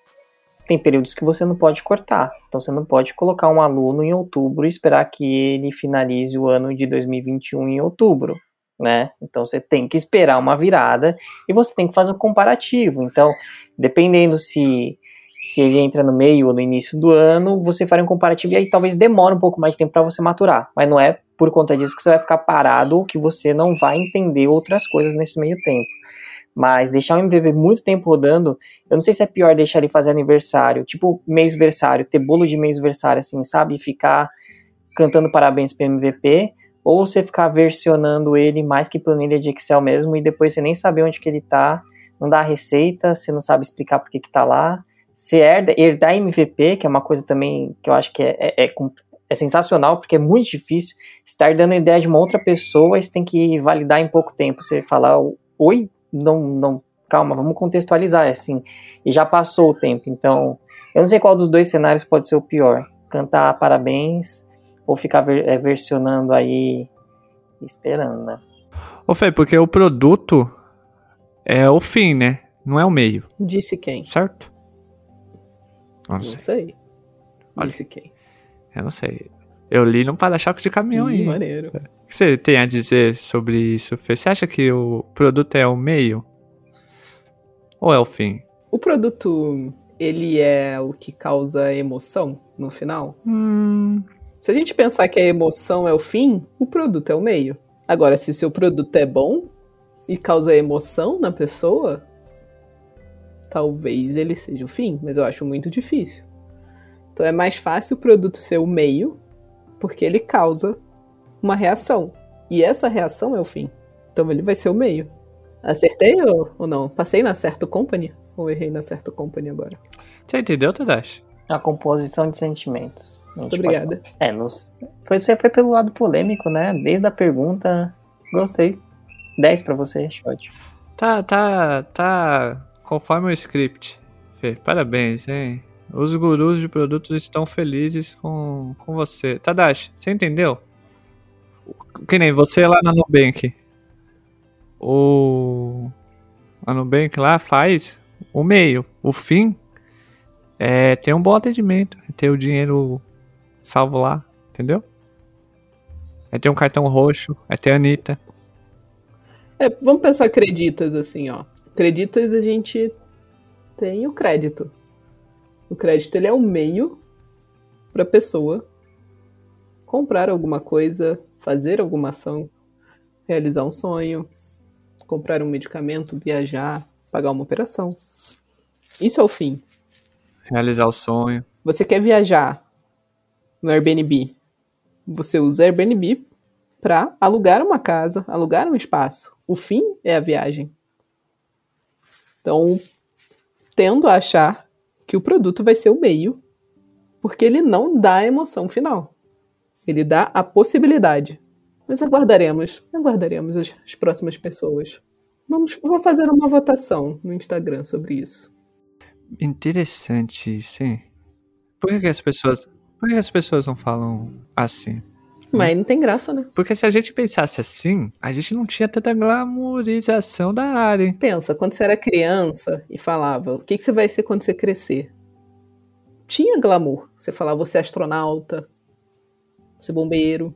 tem períodos que você não pode cortar. Então você não pode colocar um aluno em outubro e esperar que ele finalize o ano de 2021 em outubro, né? Então você tem que esperar uma virada e você tem que fazer um comparativo. Então, dependendo se se ele entra no meio ou no início do ano, você faria um comparativo e aí talvez demore um pouco mais de tempo para você maturar. Mas não é por conta disso que você vai ficar parado ou que você não vai entender outras coisas nesse meio tempo. Mas deixar o MVP muito tempo rodando, eu não sei se é pior deixar ele fazer aniversário, tipo mêsversário, ter bolo de mêsversário, assim, sabe? Ficar cantando parabéns pro MVP, ou você ficar versionando ele mais que planilha de Excel mesmo, e depois você nem saber onde que ele tá, não dá a receita, você não sabe explicar por que que tá lá. Você herda, herdar MVP, que é uma coisa também que eu acho que é, é, é é sensacional, porque é muito difícil estar dando ideia de uma outra pessoa, você tem que validar em pouco tempo. Você falar, oi, não, não, calma, vamos contextualizar, assim. E já passou o tempo, então eu não sei qual dos dois cenários pode ser o pior. Cantar parabéns ou ficar ver- eh, versionando aí esperando, né?
Ô Fê, porque o produto é o fim, né? Não é o meio,
Disse quem?
certo? Não
Não
sei.
sei.
Olha.
Disse quem?
Eu não sei. Eu li num para-choque de caminhão
Ih,
aí. O
maneiro.
que você tem a dizer sobre isso, Fê? Você acha que o produto é o meio? Ou é o fim?
O produto, ele é o que causa emoção no final?
Hum.
Se a gente pensar que a emoção é o fim, o produto é o meio. Agora, se o seu produto é bom e causa emoção na pessoa, talvez ele seja o fim, mas eu acho muito difícil. Então é mais fácil o produto ser o meio, porque ele causa uma reação. E essa reação é o fim. Então ele vai ser o meio. Acertei ou, ou não? Passei na certo company? Ou errei na certo company agora?
Você entendeu, Tadashi?
A composição de sentimentos.
Muito
pode
obrigada.
É, nos... foi, você foi pelo lado polêmico, né? Desde a pergunta, gostei. 10 pra você, shot.
Tá, tá, tá conforme o script. Fê, parabéns, hein? Os gurus de produtos estão felizes com, com você. Tadashi, você entendeu? Que nem você lá na Nubank. O. A Nubank lá faz o meio. O fim é ter um bom atendimento. ter o dinheiro salvo lá, entendeu? É ter um cartão roxo, é ter a Anitta.
É, vamos pensar creditas assim, ó. Creditas a gente tem o crédito. O crédito ele é o meio para pessoa comprar alguma coisa, fazer alguma ação, realizar um sonho, comprar um medicamento, viajar, pagar uma operação. Isso é o fim.
Realizar o sonho.
Você quer viajar no Airbnb? Você usa Airbnb para alugar uma casa, alugar um espaço. O fim é a viagem. Então, tendo a achar que o produto vai ser o meio, porque ele não dá a emoção final. Ele dá a possibilidade. Mas aguardaremos, aguardaremos as, as próximas pessoas. Vamos, vou fazer uma votação no Instagram sobre isso.
Interessante hein? Por que, que as pessoas. Por que as pessoas não falam assim?
Mas não tem graça, né?
Porque se a gente pensasse assim, a gente não tinha tanta glamorização da área, hein?
Pensa, quando você era criança e falava, o que, que você vai ser quando você crescer? Tinha glamour. Você falava, você é astronauta, você é bombeiro,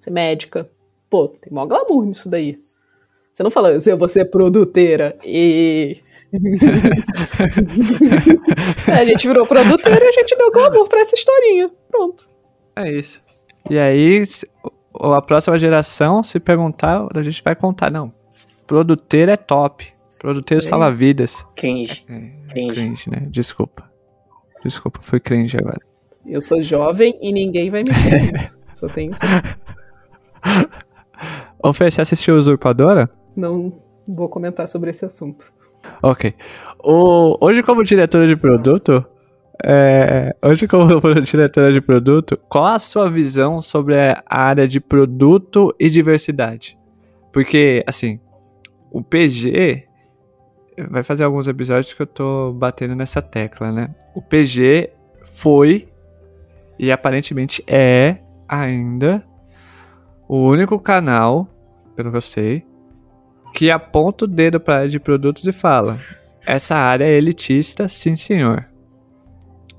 você é médica. Pô, tem maior glamour nisso daí. Você não fala, eu vou ser produteira e. é, a gente virou produteira e a gente deu glamour pra essa historinha. Pronto.
É isso. E aí, a próxima geração, se perguntar, a gente vai contar. Não, produteira é top. Produteiro é salva vidas.
Cringe.
É, é cringe. cringe, né? Desculpa. Desculpa, foi cringe agora.
Eu sou jovem e ninguém vai me ver isso. Só tenho isso.
Ô, Fê, você assistiu Usurpadora?
Não vou comentar sobre esse assunto.
Ok. O, hoje, como diretora de produto, é, hoje, como diretora de produto, qual a sua visão sobre a área de produto e diversidade? Porque, assim, o PG vai fazer alguns episódios que eu tô batendo nessa tecla, né? O PG foi e aparentemente é ainda o único canal, pelo que eu sei, que aponta o dedo para a área de produtos e fala: essa área é elitista, sim senhor.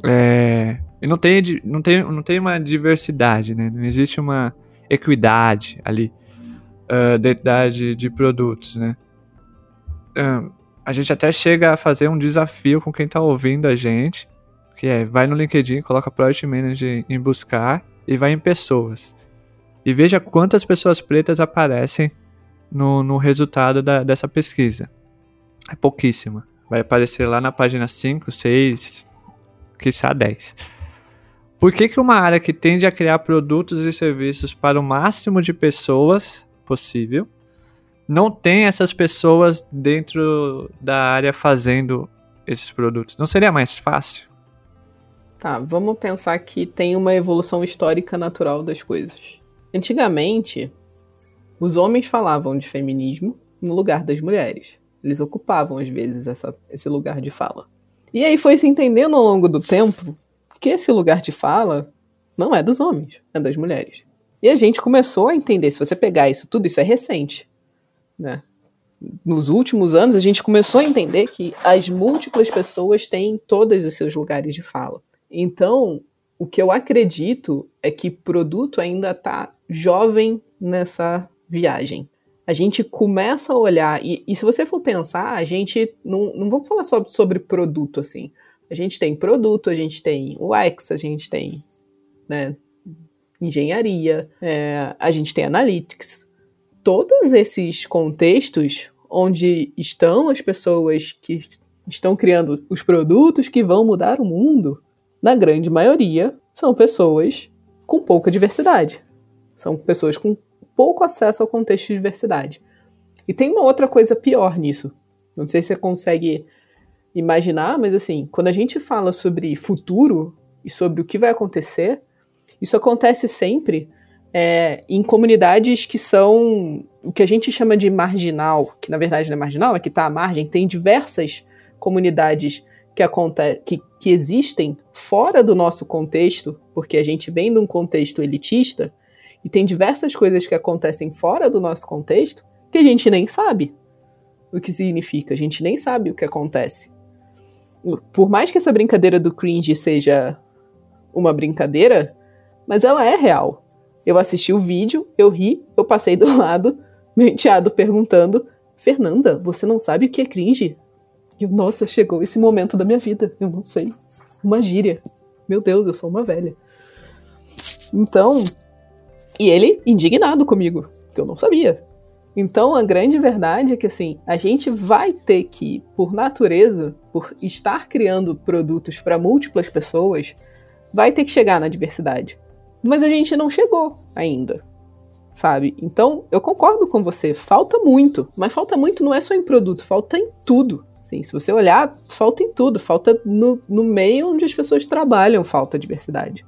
É, e não tem, não, tem, não tem uma diversidade, né? Não existe uma equidade ali uh, dentro da área de, de produtos, né? Uh, a gente até chega a fazer um desafio com quem está ouvindo a gente, que é vai no LinkedIn, coloca Project Manager em buscar e vai em pessoas. E veja quantas pessoas pretas aparecem no, no resultado da, dessa pesquisa. É pouquíssima. Vai aparecer lá na página 5, 6, quiçá 10. Por que, que uma área que tende a criar produtos e serviços para o máximo de pessoas possível não tem essas pessoas dentro da área fazendo esses produtos? Não seria mais fácil?
Tá, vamos pensar que tem uma evolução histórica natural das coisas. Antigamente, os homens falavam de feminismo no lugar das mulheres. Eles ocupavam, às vezes, essa, esse lugar de fala. E aí foi se entendendo ao longo do tempo que esse lugar de fala não é dos homens, é das mulheres. E a gente começou a entender, se você pegar isso tudo, isso é recente. Né? Nos últimos anos, a gente começou a entender que as múltiplas pessoas têm todos os seus lugares de fala. Então, o que eu acredito é que produto ainda está jovem nessa viagem a gente começa a olhar, e, e se você for pensar, a gente não, não vamos falar só sobre produto assim. A gente tem produto, a gente tem UX, a gente tem né, engenharia, é, a gente tem analytics. Todos esses contextos onde estão as pessoas que estão criando os produtos que vão mudar o mundo, na grande maioria, são pessoas com pouca diversidade. São pessoas com pouco acesso ao contexto de diversidade. E tem uma outra coisa pior nisso. Não sei se você consegue imaginar, mas assim, quando a gente fala sobre futuro e sobre o que vai acontecer, isso acontece sempre é, em comunidades que são o que a gente chama de marginal, que na verdade não é marginal, é que está à margem, tem diversas comunidades que, aconte que, que existem fora do nosso contexto, porque a gente vem de um contexto elitista, e tem diversas coisas que acontecem fora do nosso contexto que a gente nem sabe o que significa, a gente nem sabe o que acontece. Por mais que essa brincadeira do cringe seja uma brincadeira, mas ela é real. Eu assisti o vídeo, eu ri, eu passei do lado, meu enteado perguntando: Fernanda, você não sabe o que é cringe? E eu, nossa, chegou esse momento da minha vida, eu não sei. Uma gíria. Meu Deus, eu sou uma velha. Então, e ele indignado comigo, que eu não sabia. Então, a grande verdade é que assim, a gente vai ter que, por natureza, por estar criando produtos para múltiplas pessoas, vai ter que chegar na diversidade. Mas a gente não chegou ainda. Sabe? Então, eu concordo com você, falta muito, mas falta muito não é só em produto, falta em tudo. Assim, se você olhar, falta em tudo, falta no, no meio onde as pessoas trabalham, falta diversidade.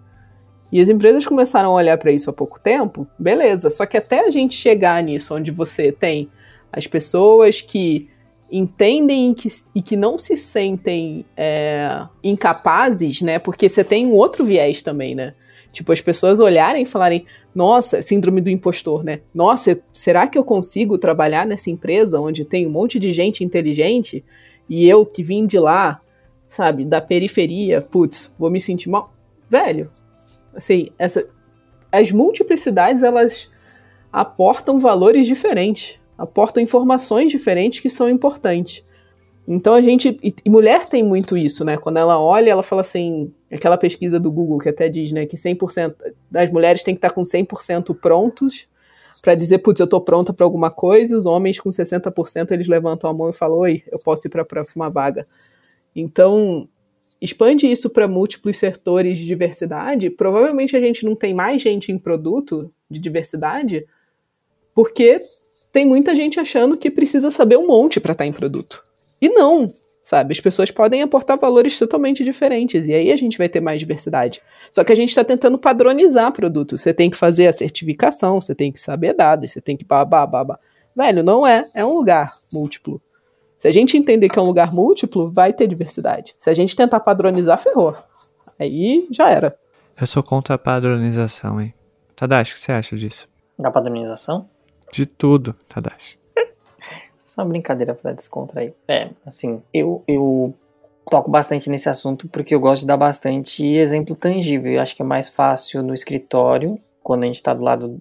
E as empresas começaram a olhar para isso há pouco tempo, beleza. Só que até a gente chegar nisso, onde você tem as pessoas que entendem e que, e que não se sentem é, incapazes, né? Porque você tem um outro viés também, né? Tipo, as pessoas olharem e falarem, nossa, síndrome do impostor, né? Nossa, será que eu consigo trabalhar nessa empresa onde tem um monte de gente inteligente e eu que vim de lá, sabe, da periferia, putz, vou me sentir mal? Velho, assim, essa, as multiplicidades elas aportam valores diferentes, aportam informações diferentes que são importantes. Então a gente. E, mulher tem muito isso, né? Quando ela olha, ela fala assim. Aquela pesquisa do Google que até diz, né? Que 100% das mulheres têm que estar com 100% prontos para dizer, putz, eu tô pronta para alguma coisa. Os homens com 60% eles levantam a mão e falam, oi, eu posso ir para a próxima vaga. Então, expande isso para múltiplos setores de diversidade, provavelmente a gente não tem mais gente em produto de diversidade, porque tem muita gente achando que precisa saber um monte para estar tá em produto. E não, sabe? As pessoas podem aportar valores totalmente diferentes e aí a gente vai ter mais diversidade. Só que a gente está tentando padronizar produto. Você tem que fazer a certificação, você tem que saber dados, você tem que babá, babá. Velho, não é. É um lugar múltiplo. Se a gente entender que é um lugar múltiplo, vai ter diversidade. Se a gente tentar padronizar, ferrou. Aí já era.
Eu sou contra a padronização, hein? Tadashi, o que você acha disso?
Da padronização?
De tudo, Tadashi.
Só uma brincadeira para descontrair. É, assim, eu, eu toco bastante nesse assunto porque eu gosto de dar bastante exemplo tangível. Eu acho que é mais fácil no escritório, quando a gente está do lado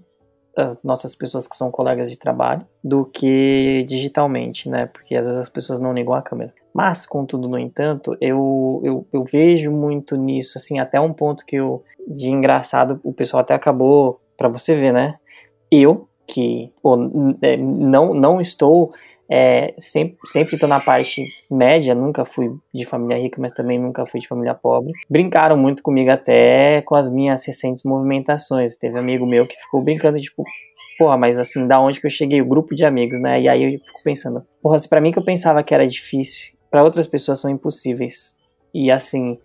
as nossas pessoas que são colegas de trabalho do que digitalmente, né? Porque às vezes as pessoas não ligam a câmera. Mas, contudo, no entanto, eu, eu, eu vejo muito nisso, assim, até um ponto que eu, de engraçado, o pessoal até acabou, para você ver, né? Eu, que pô, é, não, não estou é, sempre, sempre tô na parte média, nunca fui de família rica, mas também nunca fui de família pobre. Brincaram muito comigo até com as minhas recentes movimentações. Teve um amigo meu que ficou brincando, tipo, porra, mas assim, da onde que eu cheguei? O grupo de amigos, né? E aí eu fico pensando, porra, se pra mim que eu pensava que era difícil, para outras pessoas são impossíveis. E assim,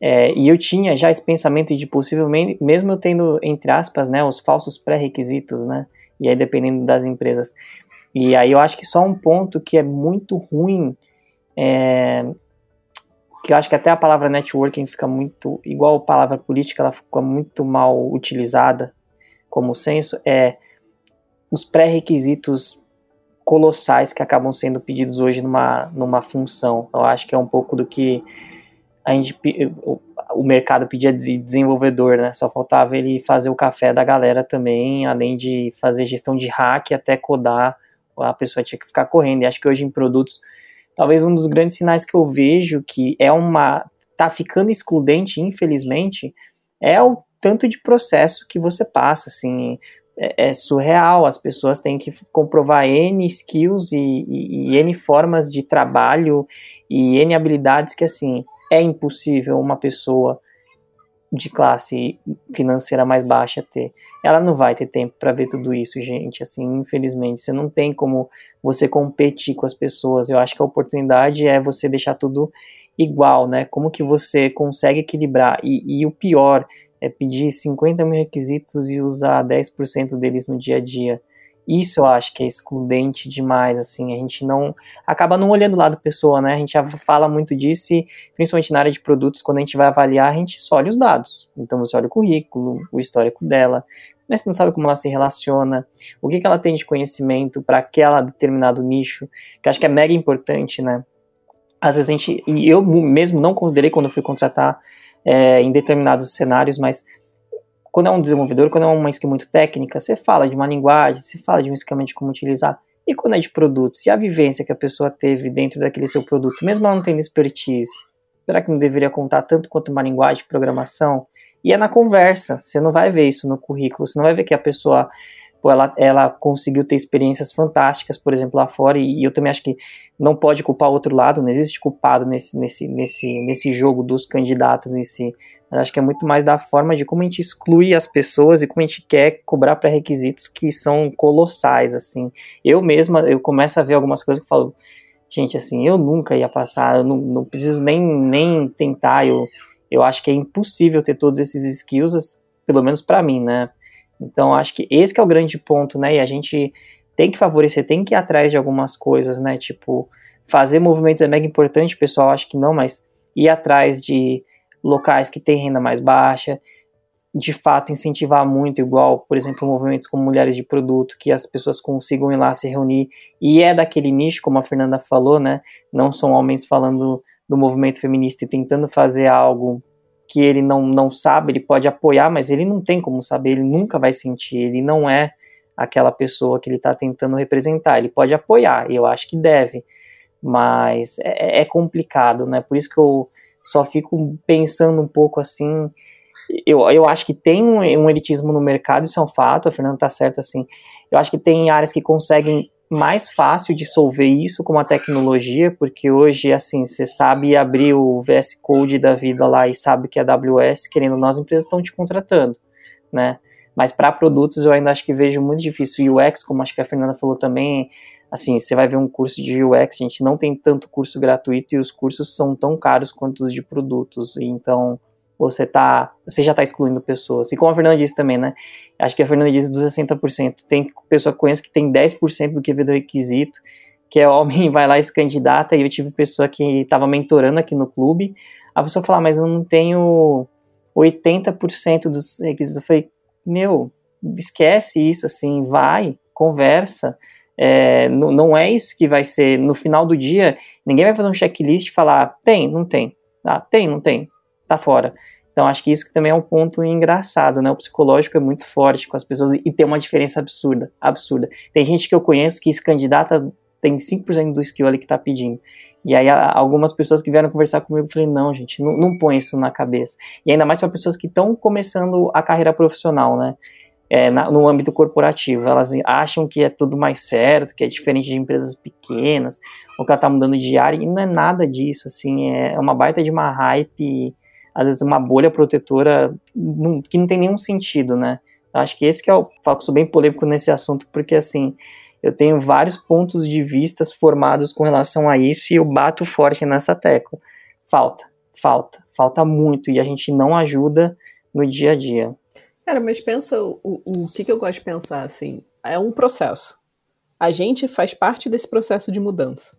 é, e eu tinha já esse pensamento de possivelmente, mesmo eu tendo, entre aspas, né, os falsos pré-requisitos, né? E aí dependendo das empresas. E aí eu acho que só um ponto que é muito ruim, é, que eu acho que até a palavra networking fica muito, igual a palavra política, ela fica muito mal utilizada como senso, é os pré-requisitos colossais que acabam sendo pedidos hoje numa, numa função. Eu acho que é um pouco do que a gente, o mercado pedia de desenvolvedor, né? Só faltava ele fazer o café da galera também, além de fazer gestão de hack até codar a pessoa tinha que ficar correndo. E acho que hoje em produtos, talvez um dos grandes sinais que eu vejo que é uma. tá ficando excludente, infelizmente, é o tanto de processo que você passa, assim. É, é surreal, as pessoas têm que comprovar N skills e, e, e N formas de trabalho e N habilidades que, assim, é impossível uma pessoa de classe financeira mais baixa ter. Ela não vai ter tempo para ver tudo isso, gente. Assim, infelizmente, você não tem como você competir com as pessoas. Eu acho que a oportunidade é você deixar tudo igual, né? Como que você consegue equilibrar? E, e o pior é pedir 50 mil requisitos e usar 10% deles no dia a dia. Isso eu acho que é excludente demais, assim, a gente não acaba não olhando lá da pessoa, né? A gente já fala muito disso e principalmente na área de produtos, quando a gente vai avaliar, a gente só olha os dados. Então você olha o currículo, o histórico dela, mas você não sabe como ela se relaciona, o que, que ela tem de conhecimento para aquela determinado nicho, que acho que é mega importante, né? Às vezes a gente, e eu mesmo não considerei quando eu fui contratar é, em determinados cenários, mas quando é um desenvolvedor, quando é uma skill muito técnica, você fala de uma linguagem, você fala de um esquema de como utilizar. E quando é de produtos, e a vivência que a pessoa teve dentro daquele seu produto, mesmo ela não tendo expertise, será que não deveria contar tanto quanto uma linguagem de programação? E é na conversa, você não vai ver isso no currículo, você não vai ver que a pessoa pô, ela, ela conseguiu ter experiências fantásticas, por exemplo, lá fora, e, e eu também acho que não pode culpar o outro lado, não existe culpado nesse, nesse, nesse, nesse jogo dos candidatos em si. Acho que é muito mais da forma de como a gente exclui as pessoas e como a gente quer cobrar pré-requisitos que são colossais, assim. Eu mesma, eu começo a ver algumas coisas que eu falo, gente, assim, eu nunca ia passar, eu não, não preciso nem, nem tentar, eu, eu acho que é impossível ter todos esses skills, pelo menos para mim, né? Então, acho que esse que é o grande ponto, né? E a gente tem que favorecer, tem que ir atrás de algumas coisas, né? Tipo, fazer movimentos é mega importante, pessoal, acho que não, mas ir atrás de locais que têm renda mais baixa, de fato incentivar muito, igual, por exemplo, movimentos como Mulheres de Produto, que as pessoas consigam ir lá se reunir, e é daquele nicho, como a Fernanda falou, né? Não são homens falando do movimento feminista e tentando fazer algo que ele não, não sabe, ele pode apoiar, mas ele não tem como saber, ele nunca vai sentir, ele não é aquela pessoa que ele está tentando representar. Ele pode apoiar, e eu acho que deve, mas é, é, complicado, né? Por isso que eu só fico pensando um pouco assim. Eu, eu acho que tem um, um elitismo no mercado, isso é um fato, a Fernanda está certa assim. Eu acho que tem áreas que conseguem mais fácil dissolver isso com a tecnologia, porque hoje, assim, você sabe abrir o VS Code da vida lá e sabe que é AWS, querendo nós, empresas estão te contratando, né? Mas para produtos eu ainda acho que vejo muito difícil. UX, como acho que a Fernanda falou também, assim, você vai ver um curso de UX, a gente não tem tanto curso gratuito e os cursos são tão caros quanto os de produtos. Então, você tá, você já está excluindo pessoas. E como a Fernanda disse também, né? Acho que a Fernanda disse dos 60%. Tem pessoa que conheço que tem 10% do que vê do requisito, que é homem, vai lá e se candidata. E eu tive pessoa que estava mentorando aqui no clube. A pessoa fala, mas eu não tenho 80% dos requisitos. Eu falei, meu, esquece isso, assim, vai, conversa. É, não, é isso que vai ser. No final do dia, ninguém vai fazer um checklist e falar, tem, não tem. Ah, tem, não tem tá fora. Então acho que isso também é um ponto engraçado, né? O psicológico é muito forte com as pessoas e tem uma diferença absurda, absurda. Tem gente que eu conheço que se candidata tem 5% do skill ali que tá pedindo. E aí algumas pessoas que vieram conversar comigo, eu falei, não, gente, não, não põe isso na cabeça. E ainda mais para pessoas que estão começando a carreira profissional, né? É, na, no âmbito corporativo. Elas acham que é tudo mais certo, que é diferente de empresas pequenas, ou que ela tá mudando de área, e não é nada disso, assim, é uma baita de uma hype às vezes uma bolha protetora que não tem nenhum sentido, né? Acho que esse que é o foco bem polêmico nesse assunto, porque assim, eu tenho vários pontos de vistas formados com relação a isso e eu bato forte nessa tecla. Falta, falta, falta muito e a gente não ajuda no dia a dia.
Cara, mas pensa o, o, o que, que eu gosto de pensar assim, é um processo. A gente faz parte desse processo de mudança.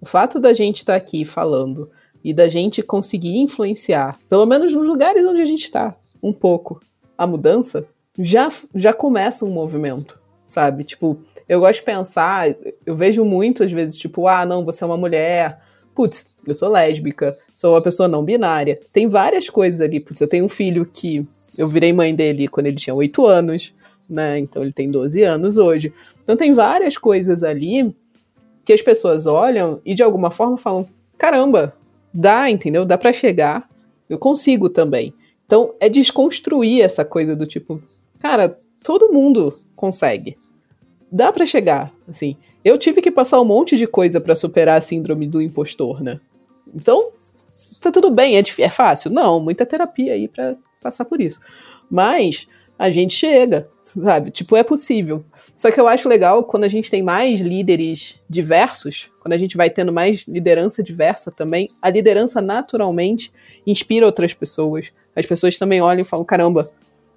O fato da gente estar tá aqui falando e da gente conseguir influenciar, pelo menos nos lugares onde a gente está, um pouco, a mudança, já, já começa um movimento, sabe? Tipo, eu gosto de pensar, eu vejo muito às vezes, tipo, ah, não, você é uma mulher, putz, eu sou lésbica, sou uma pessoa não binária. Tem várias coisas ali, putz, eu tenho um filho que eu virei mãe dele quando ele tinha 8 anos, né? Então ele tem 12 anos hoje. Então tem várias coisas ali que as pessoas olham e de alguma forma falam: caramba, Dá, entendeu? Dá para chegar. Eu consigo também. Então, é desconstruir essa coisa do tipo, cara, todo mundo consegue. Dá para chegar, assim. Eu tive que passar um monte de coisa para superar a síndrome do impostor, né? Então, tá tudo bem, é, é fácil? Não, muita terapia aí para passar por isso. Mas a gente chega, sabe? Tipo, é possível. Só que eu acho legal quando a gente tem mais líderes diversos, quando a gente vai tendo mais liderança diversa também, a liderança naturalmente inspira outras pessoas. As pessoas também olham e falam: caramba,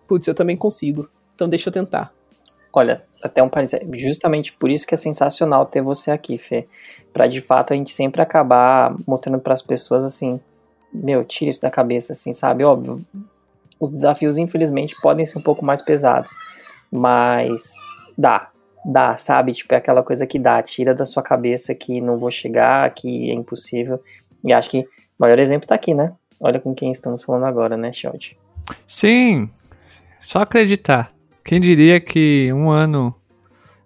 putz, eu também consigo. Então deixa eu tentar.
Olha, até um parênteses, justamente por isso que é sensacional ter você aqui, Fê. Pra de fato a gente sempre acabar mostrando para as pessoas assim: meu, tira isso da cabeça, assim, sabe? Óbvio, os desafios, infelizmente, podem ser um pouco mais pesados, mas dá, dá, sabe? Tipo, é aquela coisa que dá, tira da sua cabeça que não vou chegar, que é impossível. E acho que o maior exemplo tá aqui, né? Olha com quem estamos falando agora, né, Shot?
Sim, só acreditar. Quem diria que um ano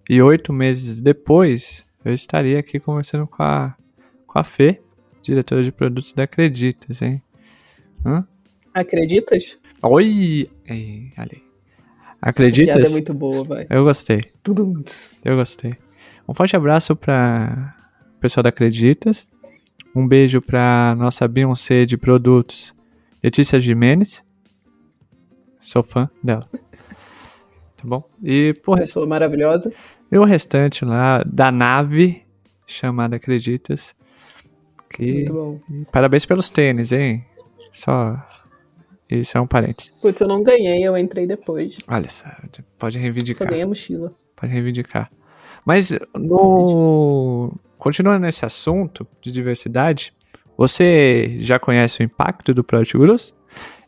e oito meses depois eu estaria aqui conversando com a, com a Fê, diretora de produtos da Acreditas, hein? Hã?
Acreditas?
Oi! Ei, ali.
Essa
Acreditas?
piada é muito boa, vai.
Eu gostei,
Tudo.
eu gostei. Um forte abraço para o pessoal da Acreditas. Um beijo para nossa Beyoncé de produtos, Letícia Jimenez. Sou fã dela. Tá bom? E, porra,
Pessoa maravilhosa.
E o restante lá da nave chamada Acreditas. Que...
Muito bom.
Parabéns pelos tênis, hein? Só. Isso é um parênteses.
Putz, eu não ganhei, eu entrei depois.
Olha só, pode
Só
reivindicar.
ganhei a mochila.
Pode reivindicar. Mas no. Continuando nesse assunto de diversidade, você já conhece o impacto do Project Gurus?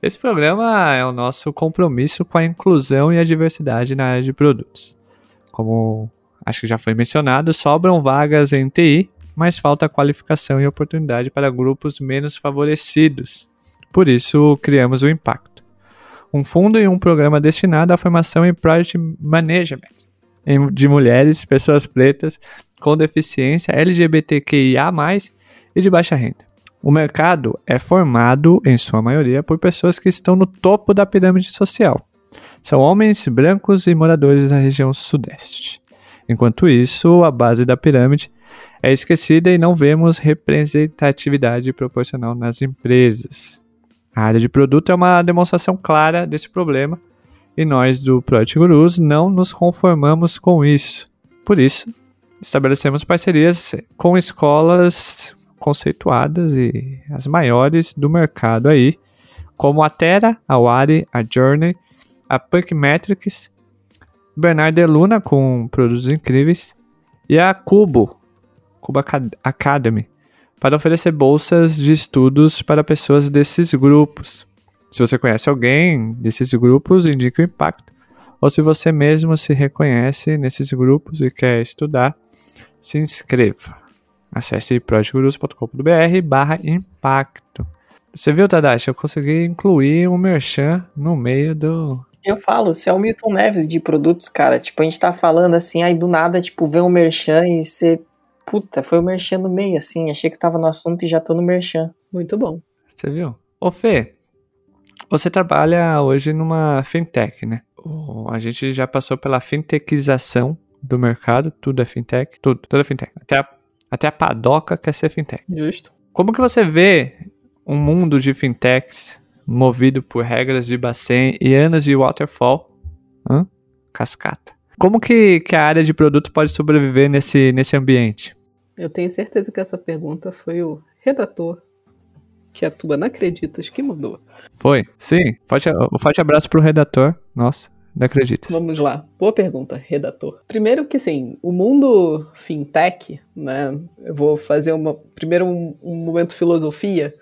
Esse programa é o nosso compromisso com a inclusão e a diversidade na área de produtos. Como acho que já foi mencionado, sobram vagas em TI, mas falta qualificação e oportunidade para grupos menos favorecidos. Por isso, criamos o Impacto. Um fundo e um programa destinado à formação em Project Management em- de mulheres, pessoas pretas com deficiência LGBTQIA+, e de baixa renda. O mercado é formado, em sua maioria, por pessoas que estão no topo da pirâmide social. São homens brancos e moradores da região sudeste. Enquanto isso, a base da pirâmide é esquecida e não vemos representatividade proporcional nas empresas. A área de produto é uma demonstração clara desse problema e nós do Project Gurus não nos conformamos com isso. Por isso, estabelecemos parcerias com escolas conceituadas e as maiores do mercado aí, como a Terra, a Wari, a Journey, a Punk Metrics, Bernard Luna com produtos incríveis e a Cubo, Cubo Acad- Academy, para oferecer bolsas de estudos para pessoas desses grupos. Se você conhece alguém desses grupos, indique o impacto. Ou se você mesmo se reconhece nesses grupos e quer estudar, se inscreva. Acesse projectgurus.com.br barra impacto. Você viu, Tadashi? Eu consegui incluir um merchan no meio do...
Eu falo, você é o Milton Neves de produtos, cara. Tipo, a gente tá falando assim, aí do nada, tipo, vê um merchan e você. Puta, foi o merchan no meio, assim. Achei que tava no assunto e já tô no merchan.
Muito bom.
Você viu? Ô, Fê, você trabalha hoje numa fintech, né? A gente já passou pela fintechização do mercado, tudo é fintech, tudo, tudo é fintech. Até a, até a padoca quer ser fintech.
Justo.
Como que você vê um mundo de fintechs movido por regras de Bacen e anos de waterfall? Hã? Cascata. Como que, que a área de produto pode sobreviver nesse, nesse ambiente?
Eu tenho certeza que essa pergunta foi o redator que atua na Acreditas que mandou.
Foi? Sim. Forte, um forte abraço pro redator. Nossa, não acredito.
Vamos lá. Boa pergunta, redator. Primeiro que, assim, o mundo fintech, né? Eu vou fazer uma, primeiro um, um momento filosofia,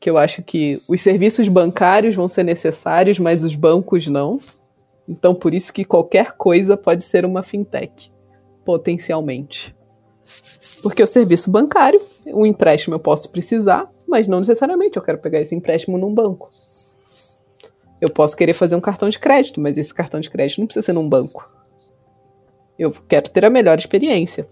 que eu acho que os serviços bancários vão ser necessários, mas os bancos não. Então, por isso que qualquer coisa pode ser uma fintech, potencialmente. Porque o serviço bancário, um empréstimo eu posso precisar, mas não necessariamente eu quero pegar esse empréstimo num banco. Eu posso querer fazer um cartão de crédito, mas esse cartão de crédito não precisa ser num banco. Eu quero ter a melhor experiência.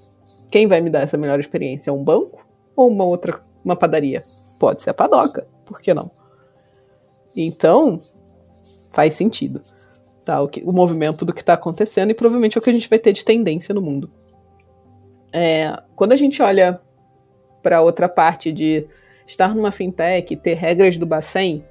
Quem vai me dar essa melhor experiência? É um banco ou uma outra, uma padaria? Pode ser a padoca, por que não? Então, faz sentido. Tá, o, que- o movimento do que está acontecendo e provavelmente é o que a gente vai ter de tendência no mundo. É, quando a gente olha para outra parte de estar numa fintech ter regras do Bacen,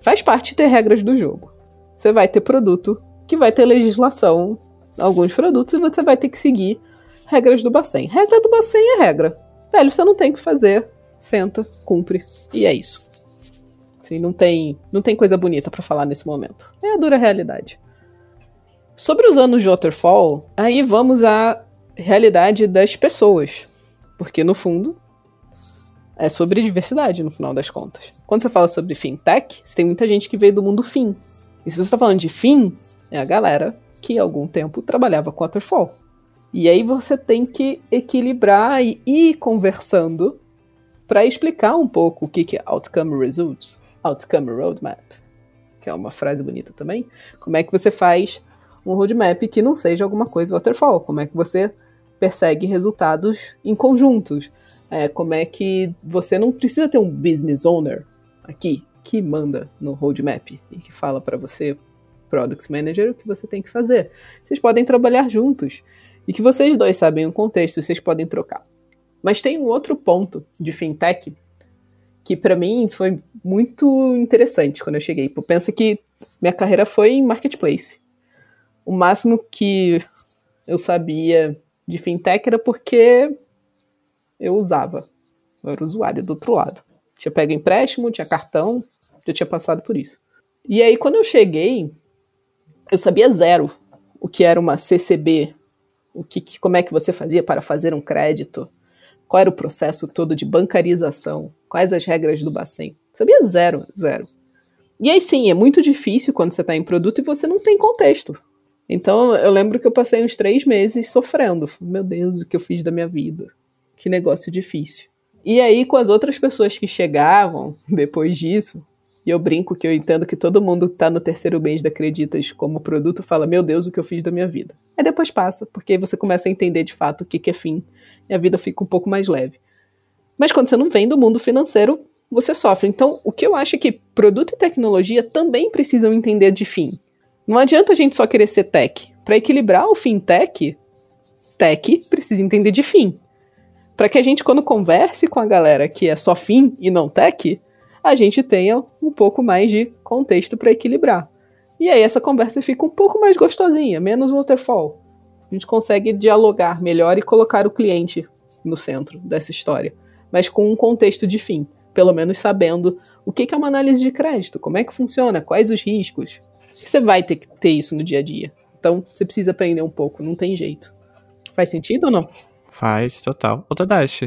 faz parte ter regras do jogo. Você vai ter produto que vai ter legislação, alguns produtos, e você vai ter que seguir regras do Bacen. Regra do Bacen é regra. Velho, você não tem o que fazer, senta, cumpre, e é isso. Assim, não tem, não tem coisa bonita pra falar nesse momento. É a dura realidade. Sobre os anos de Waterfall, aí vamos à realidade das pessoas. Porque, no fundo, é sobre diversidade, no final das contas. Quando você fala sobre fintech, você tem muita gente que veio do mundo fim. E se você está falando de fim, é a galera que há algum tempo trabalhava com Waterfall. E aí você tem que equilibrar e ir conversando para explicar um pouco o que que é Outcome Results. Outcome Roadmap, que é uma frase bonita também. Como é que você faz um roadmap que não seja alguma coisa waterfall? Como é que você persegue resultados em conjuntos? É, como é que você não precisa ter um business owner aqui que manda no roadmap e que fala para você, product manager, o que você tem que fazer. Vocês podem trabalhar juntos e que vocês dois sabem o contexto, vocês podem trocar. Mas tem um outro ponto de fintech que para mim foi muito interessante quando eu cheguei. Pensa que minha carreira foi em marketplace. O máximo que eu sabia de fintech era porque eu usava. Eu era usuário do outro lado. Tinha pego empréstimo, tinha cartão, já tinha passado por isso. E aí, quando eu cheguei, eu sabia zero o que era uma CCB, o que, como é que você fazia para fazer um crédito, qual era o processo todo de bancarização, quais as regras do Bacen. Sabia zero, zero. E aí sim, é muito difícil quando você está em produto e você não tem contexto. Então eu lembro que eu passei uns três meses sofrendo. Meu Deus, o que eu fiz da minha vida? Que negócio difícil. E aí, com as outras pessoas que chegavam depois disso, e eu brinco que eu entendo que todo mundo tá no terceiro mês da Acreditas como produto fala, meu Deus, o que eu fiz da minha vida. Aí depois passa, porque você começa a entender de fato o que, que é fim, e a vida fica um pouco mais leve. Mas quando você não vem do mundo financeiro, você sofre. Então, o que eu acho é que produto e tecnologia também precisam entender de fim. Não adianta a gente só querer ser tech. Para equilibrar o fintech, tech precisa entender de fim. Para que a gente, quando converse com a galera que é só fim e não tech, a gente tenha um pouco mais de contexto para equilibrar. E aí essa conversa fica um pouco mais gostosinha, menos waterfall. A gente consegue dialogar melhor e colocar o cliente no centro dessa história, mas com um contexto de fim, pelo menos sabendo o que é uma análise de crédito, como é que funciona, quais os riscos. Você vai ter que ter isso no dia a dia. Então você precisa aprender um pouco, não tem jeito. Faz sentido ou não?
Faz, total. Outra Dash,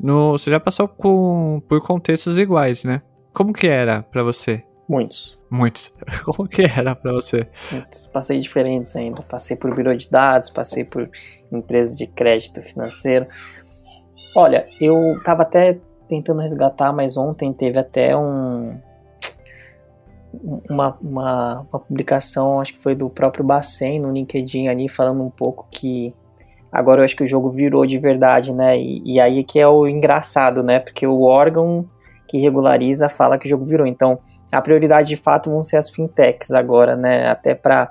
no, você já passou com, por contextos iguais, né? Como que era para você?
Muitos.
Muitos. Como que era para você?
Muitos. Passei diferentes ainda. Passei por birô de dados, passei por empresas de crédito financeiro. Olha, eu tava até tentando resgatar, mas ontem teve até um, uma, uma, uma, publicação, acho que foi do próprio Bacen no LinkedIn ali, falando um pouco que Agora eu acho que o jogo virou de verdade, né? E, e aí que é o engraçado, né? Porque o órgão que regulariza fala que o jogo virou. Então, a prioridade de fato vão ser as fintechs agora, né? Até para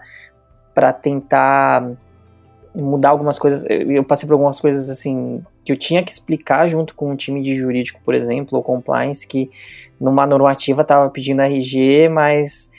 tentar mudar algumas coisas. Eu passei por algumas coisas assim que eu tinha que explicar junto com um time de jurídico, por exemplo, ou compliance, que numa normativa estava pedindo RG, mas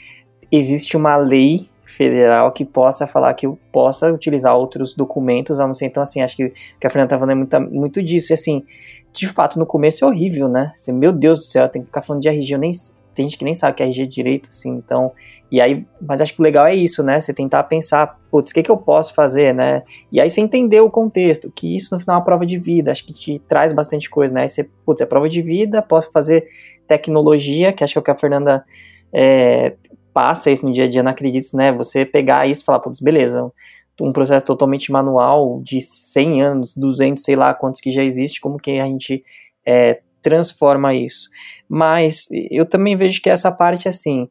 existe uma lei federal que possa falar que eu possa utilizar outros documentos, a não ser então assim, acho que que a Fernanda tá falando é muito, muito disso, e assim, de fato no começo é horrível, né? Assim, meu Deus do céu, tem que ficar falando de RG, eu nem tem gente que nem sabe que é RG direito, assim, então, e aí, mas acho que o legal é isso, né? Você tentar pensar, putz, o que, que eu posso fazer, né? E aí você entender o contexto, que isso no final é uma prova de vida, acho que te traz bastante coisa, né? Aí você, putz, é prova de vida, posso fazer tecnologia, que acho que é o que a Fernanda é, passa isso no dia a dia, não acredite, né? Você pegar isso e falar, putz, beleza, um processo totalmente manual de 100 anos, 200, sei lá quantos que já existe, como que a gente é, transforma isso. Mas eu também vejo que essa parte, assim,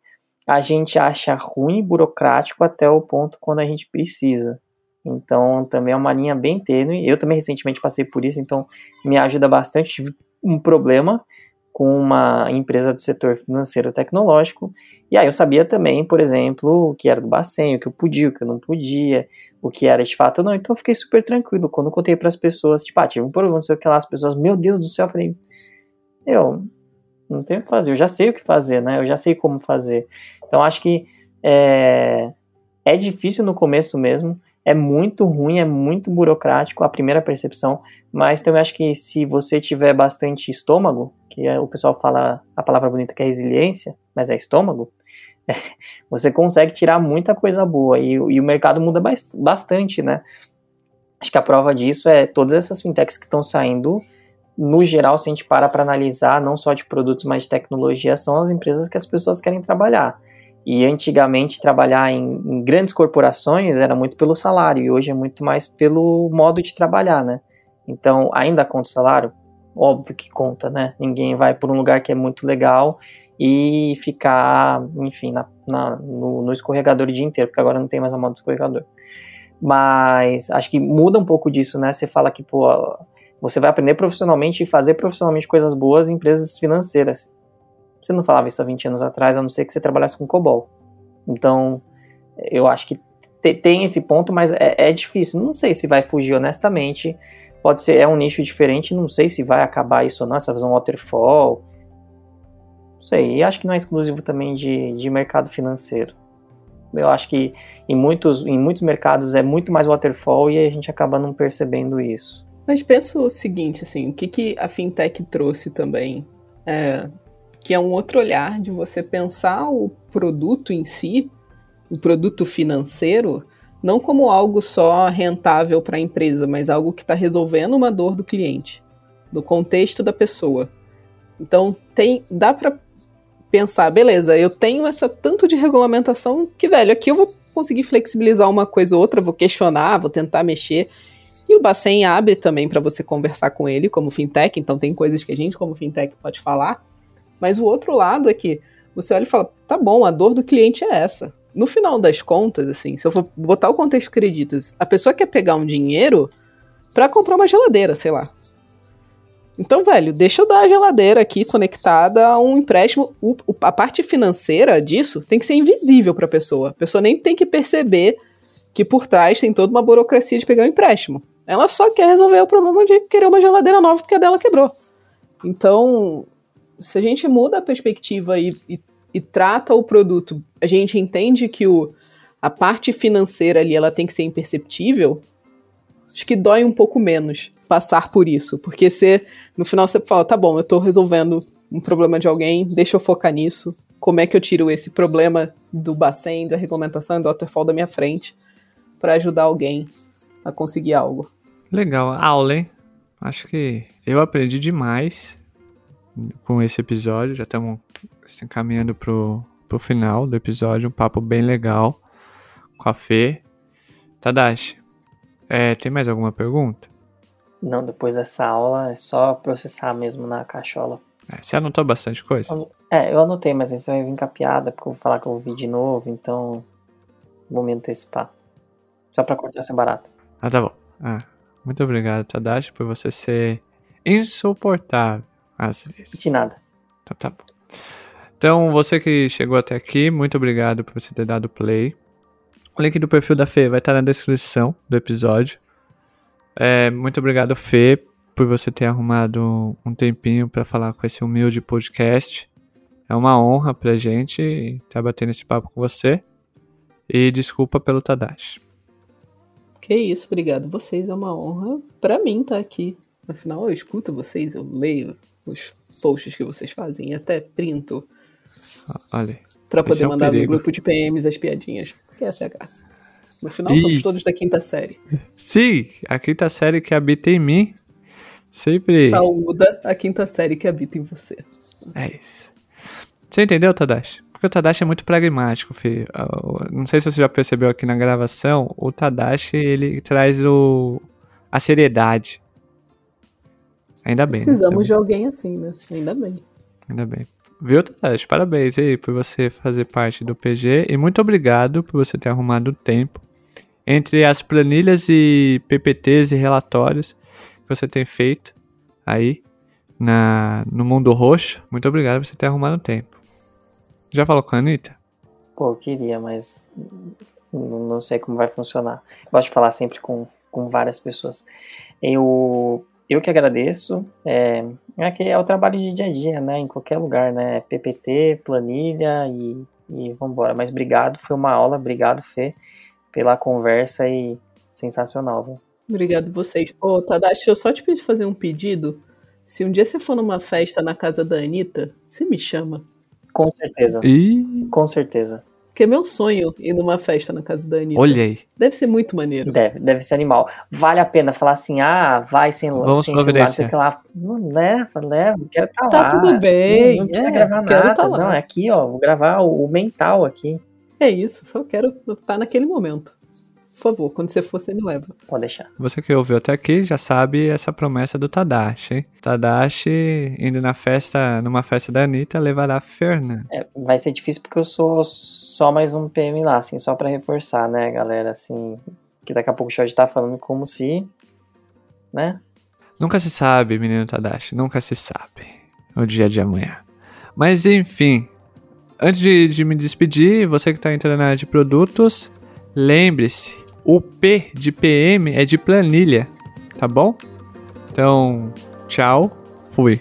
a gente acha ruim, burocrático até o ponto quando a gente precisa. Então, também é uma linha bem tênue. Eu também recentemente passei por isso, então me ajuda bastante. Tive um problema com uma empresa do setor financeiro tecnológico. E aí eu sabia também, por exemplo, o que era do Bacen, o que eu podia, o que eu não podia, o que era de fato ou não. Então eu fiquei super tranquilo. Quando eu contei para as pessoas, tipo, ah, tive um problema, não sei o que lá, as pessoas, meu Deus do céu, eu falei, eu não tenho o que fazer, eu já sei o que fazer, né? Eu já sei como fazer. Então acho que é, é difícil no começo mesmo, é muito ruim, é muito burocrático a primeira percepção, mas também acho que se você tiver bastante estômago, que é, o pessoal fala a palavra bonita que é resiliência, mas é estômago, você consegue tirar muita coisa boa e, e o mercado muda bastante, né? Acho que a prova disso é todas essas fintechs que estão saindo, no geral, se a gente para para analisar, não só de produtos, mas de tecnologia, são as empresas que as pessoas querem trabalhar. E antigamente trabalhar em, em, grandes corporações era muito pelo salário e hoje é muito mais pelo modo de trabalhar, né? Então, ainda conta o salário? óbvio que conta, né? Ninguém vai por um lugar que é muito legal e ficar, enfim, na, na, no, no, escorregador o dia inteiro, porque agora não tem mais a moda do escorregador. Mas acho que muda um pouco disso, né? Você fala que, pô, você vai aprender profissionalmente e fazer profissionalmente coisas boas em empresas financeiras. Você não falava isso há 20 anos atrás, a não ser que você trabalhasse com COBOL. Então, eu acho que tem esse ponto, mas é, é, difícil. Não sei se vai fugir honestamente. Pode ser, é um nicho diferente, não sei se vai acabar isso ou não, essa visão waterfall. Não sei, e acho que não é exclusivo também de, de mercado financeiro. Eu acho que em muitos, em muitos mercados é muito mais waterfall e a gente acaba não percebendo isso.
Mas penso o seguinte, assim, o que, que a fintech trouxe também? É, que é um outro olhar de você pensar o produto em si, o produto financeiro, não como algo só rentável para a empresa, mas algo que está resolvendo uma dor do cliente, do contexto da pessoa. Então tem, dá para pensar, beleza, eu tenho essa tanto de regulamentação que, velho, aqui eu vou conseguir flexibilizar uma coisa ou outra, vou questionar, vou tentar mexer. E o Bacen abre também para você conversar com ele como fintech, então tem coisas que a gente como fintech pode falar. Mas o outro lado é que você olha e fala, tá bom, a dor do cliente é essa. No final das contas, assim, se eu for botar o contexto creditas, a pessoa quer pegar um dinheiro para comprar uma geladeira, sei lá. Então, velho, deixa eu dar a geladeira aqui conectada a um empréstimo. O, a parte financeira disso tem que ser invisível para a pessoa. A pessoa nem tem que perceber que por trás tem toda uma burocracia de pegar um empréstimo. Ela só quer resolver o problema de querer uma geladeira nova porque a dela quebrou. Então, se a gente muda a perspectiva e, e, e, trata o produto, a gente entende que o, a parte financeira ali ela tem que ser imperceptível, acho que dói um pouco menos passar por isso. Porque você, no final você fala, tá bom, eu tô resolvendo um problema de alguém, deixa eu focar nisso. Como é que eu tiro esse problema do Bacen, da regulamentação do waterfall da minha frente para ajudar alguém a conseguir algo?
Legal, aula, hein? Acho que eu aprendi demais com esse episódio. Já estamos se encaminhando pro, pro final do episódio. Um papo bem legal com a Fê. Tadashi, é, tem mais alguma pergunta?
Não, depois dessa aula é só processar mesmo na cachola.
É, você anotou bastante coisa?
É, eu anotei, mas aí você vai vir com a piada, porque eu vou falar que eu vou vir de novo, então vou me antecipar. Só pra cortar seu barato.
Ah, tá bom. Ah, muito obrigado, Tadashi, por você ser insuportável às vezes.
De nada.
Então tá bom. Então, você que chegou até aqui, muito obrigado por você ter dado play. O link do perfil da Fê vai estar na descrição do episódio. É, muito obrigado, Fê, por você ter arrumado um tempinho para falar com esse humilde podcast. É uma honra pra gente estar batendo esse papo com você. E desculpa pelo Tadashi.
Que isso, obrigado. Vocês é uma honra para mim estar aqui. Afinal, eu escuto vocês, eu leio os posts que vocês fazem, até printo.
Olha.
Pra poder é mandar no grupo de PMs as piadinhas. Porque essa é a graça. No final, e... somos todos da quinta série.
Sim, a quinta série que habita em mim sempre.
Saúda a quinta série que habita em você.
É isso. Você entendeu, Tadashi? Porque o Tadashi é muito pragmático, filho. Não sei se você já percebeu aqui na gravação, o Tadashi ele traz o a seriedade. Ainda bem.
Né? Precisamos né? de alguém assim, né? Ainda bem.
Ainda bem. Viu, Tadashi? Parabéns aí por você fazer parte do PG e muito obrigado por você ter arrumado o tempo entre as planilhas e PPTs e relatórios que você tem feito aí na, no mundo roxo. Muito obrigado por você ter arrumado o tempo. Já falou com a Anitta?
Pô, eu queria, mas não sei como vai funcionar. Gosto de falar sempre com, com várias pessoas. Eu eu que agradeço. É, é que é o trabalho de dia a dia, né? Em qualquer lugar, né? PPT, planilha e, e vambora. Mas obrigado, foi uma aula. Obrigado, Fê, pela conversa e sensacional, viu?
Obrigado vocês. Ô, Tadashi, eu só te pedi fazer um pedido. Se um dia você for numa festa na casa da Anitta, você me chama.
Com certeza.
E...
Com certeza.
Que é meu sonho ir numa festa na casa da Anitta.
Olha aí.
Deve ser muito maneiro.
Deve, deve ser animal. Vale a pena falar assim, ah, vai sem
Vamos
sem
celular,
sei lá. Não leva, leva, quero estar tá,
tá lá. Tá tudo bem.
Não, não quero é, gravar quero nada.
Tá
não, é aqui, ó, vou gravar o, o, mental aqui.
É isso, só quero estar naquele momento. Por favor, quando você for, você me leva.
Pode deixar.
Você que ouviu até aqui já sabe essa promessa do Tadashi, hein? Tadashi indo na festa, numa festa da Anitta, levará Fernanda.
É, vai ser difícil porque eu sou só mais um PM lá, assim, só pra reforçar, né, galera, assim, que daqui a pouco o Shod tá falando como se, né?
Nunca se sabe, menino Tadashi, nunca se sabe o dia de amanhã. Mas enfim, antes de, de me despedir, você que tá entrando na área de produtos, lembre-se, o P de PM é de planilha, tá bom? Então, tchau, fui.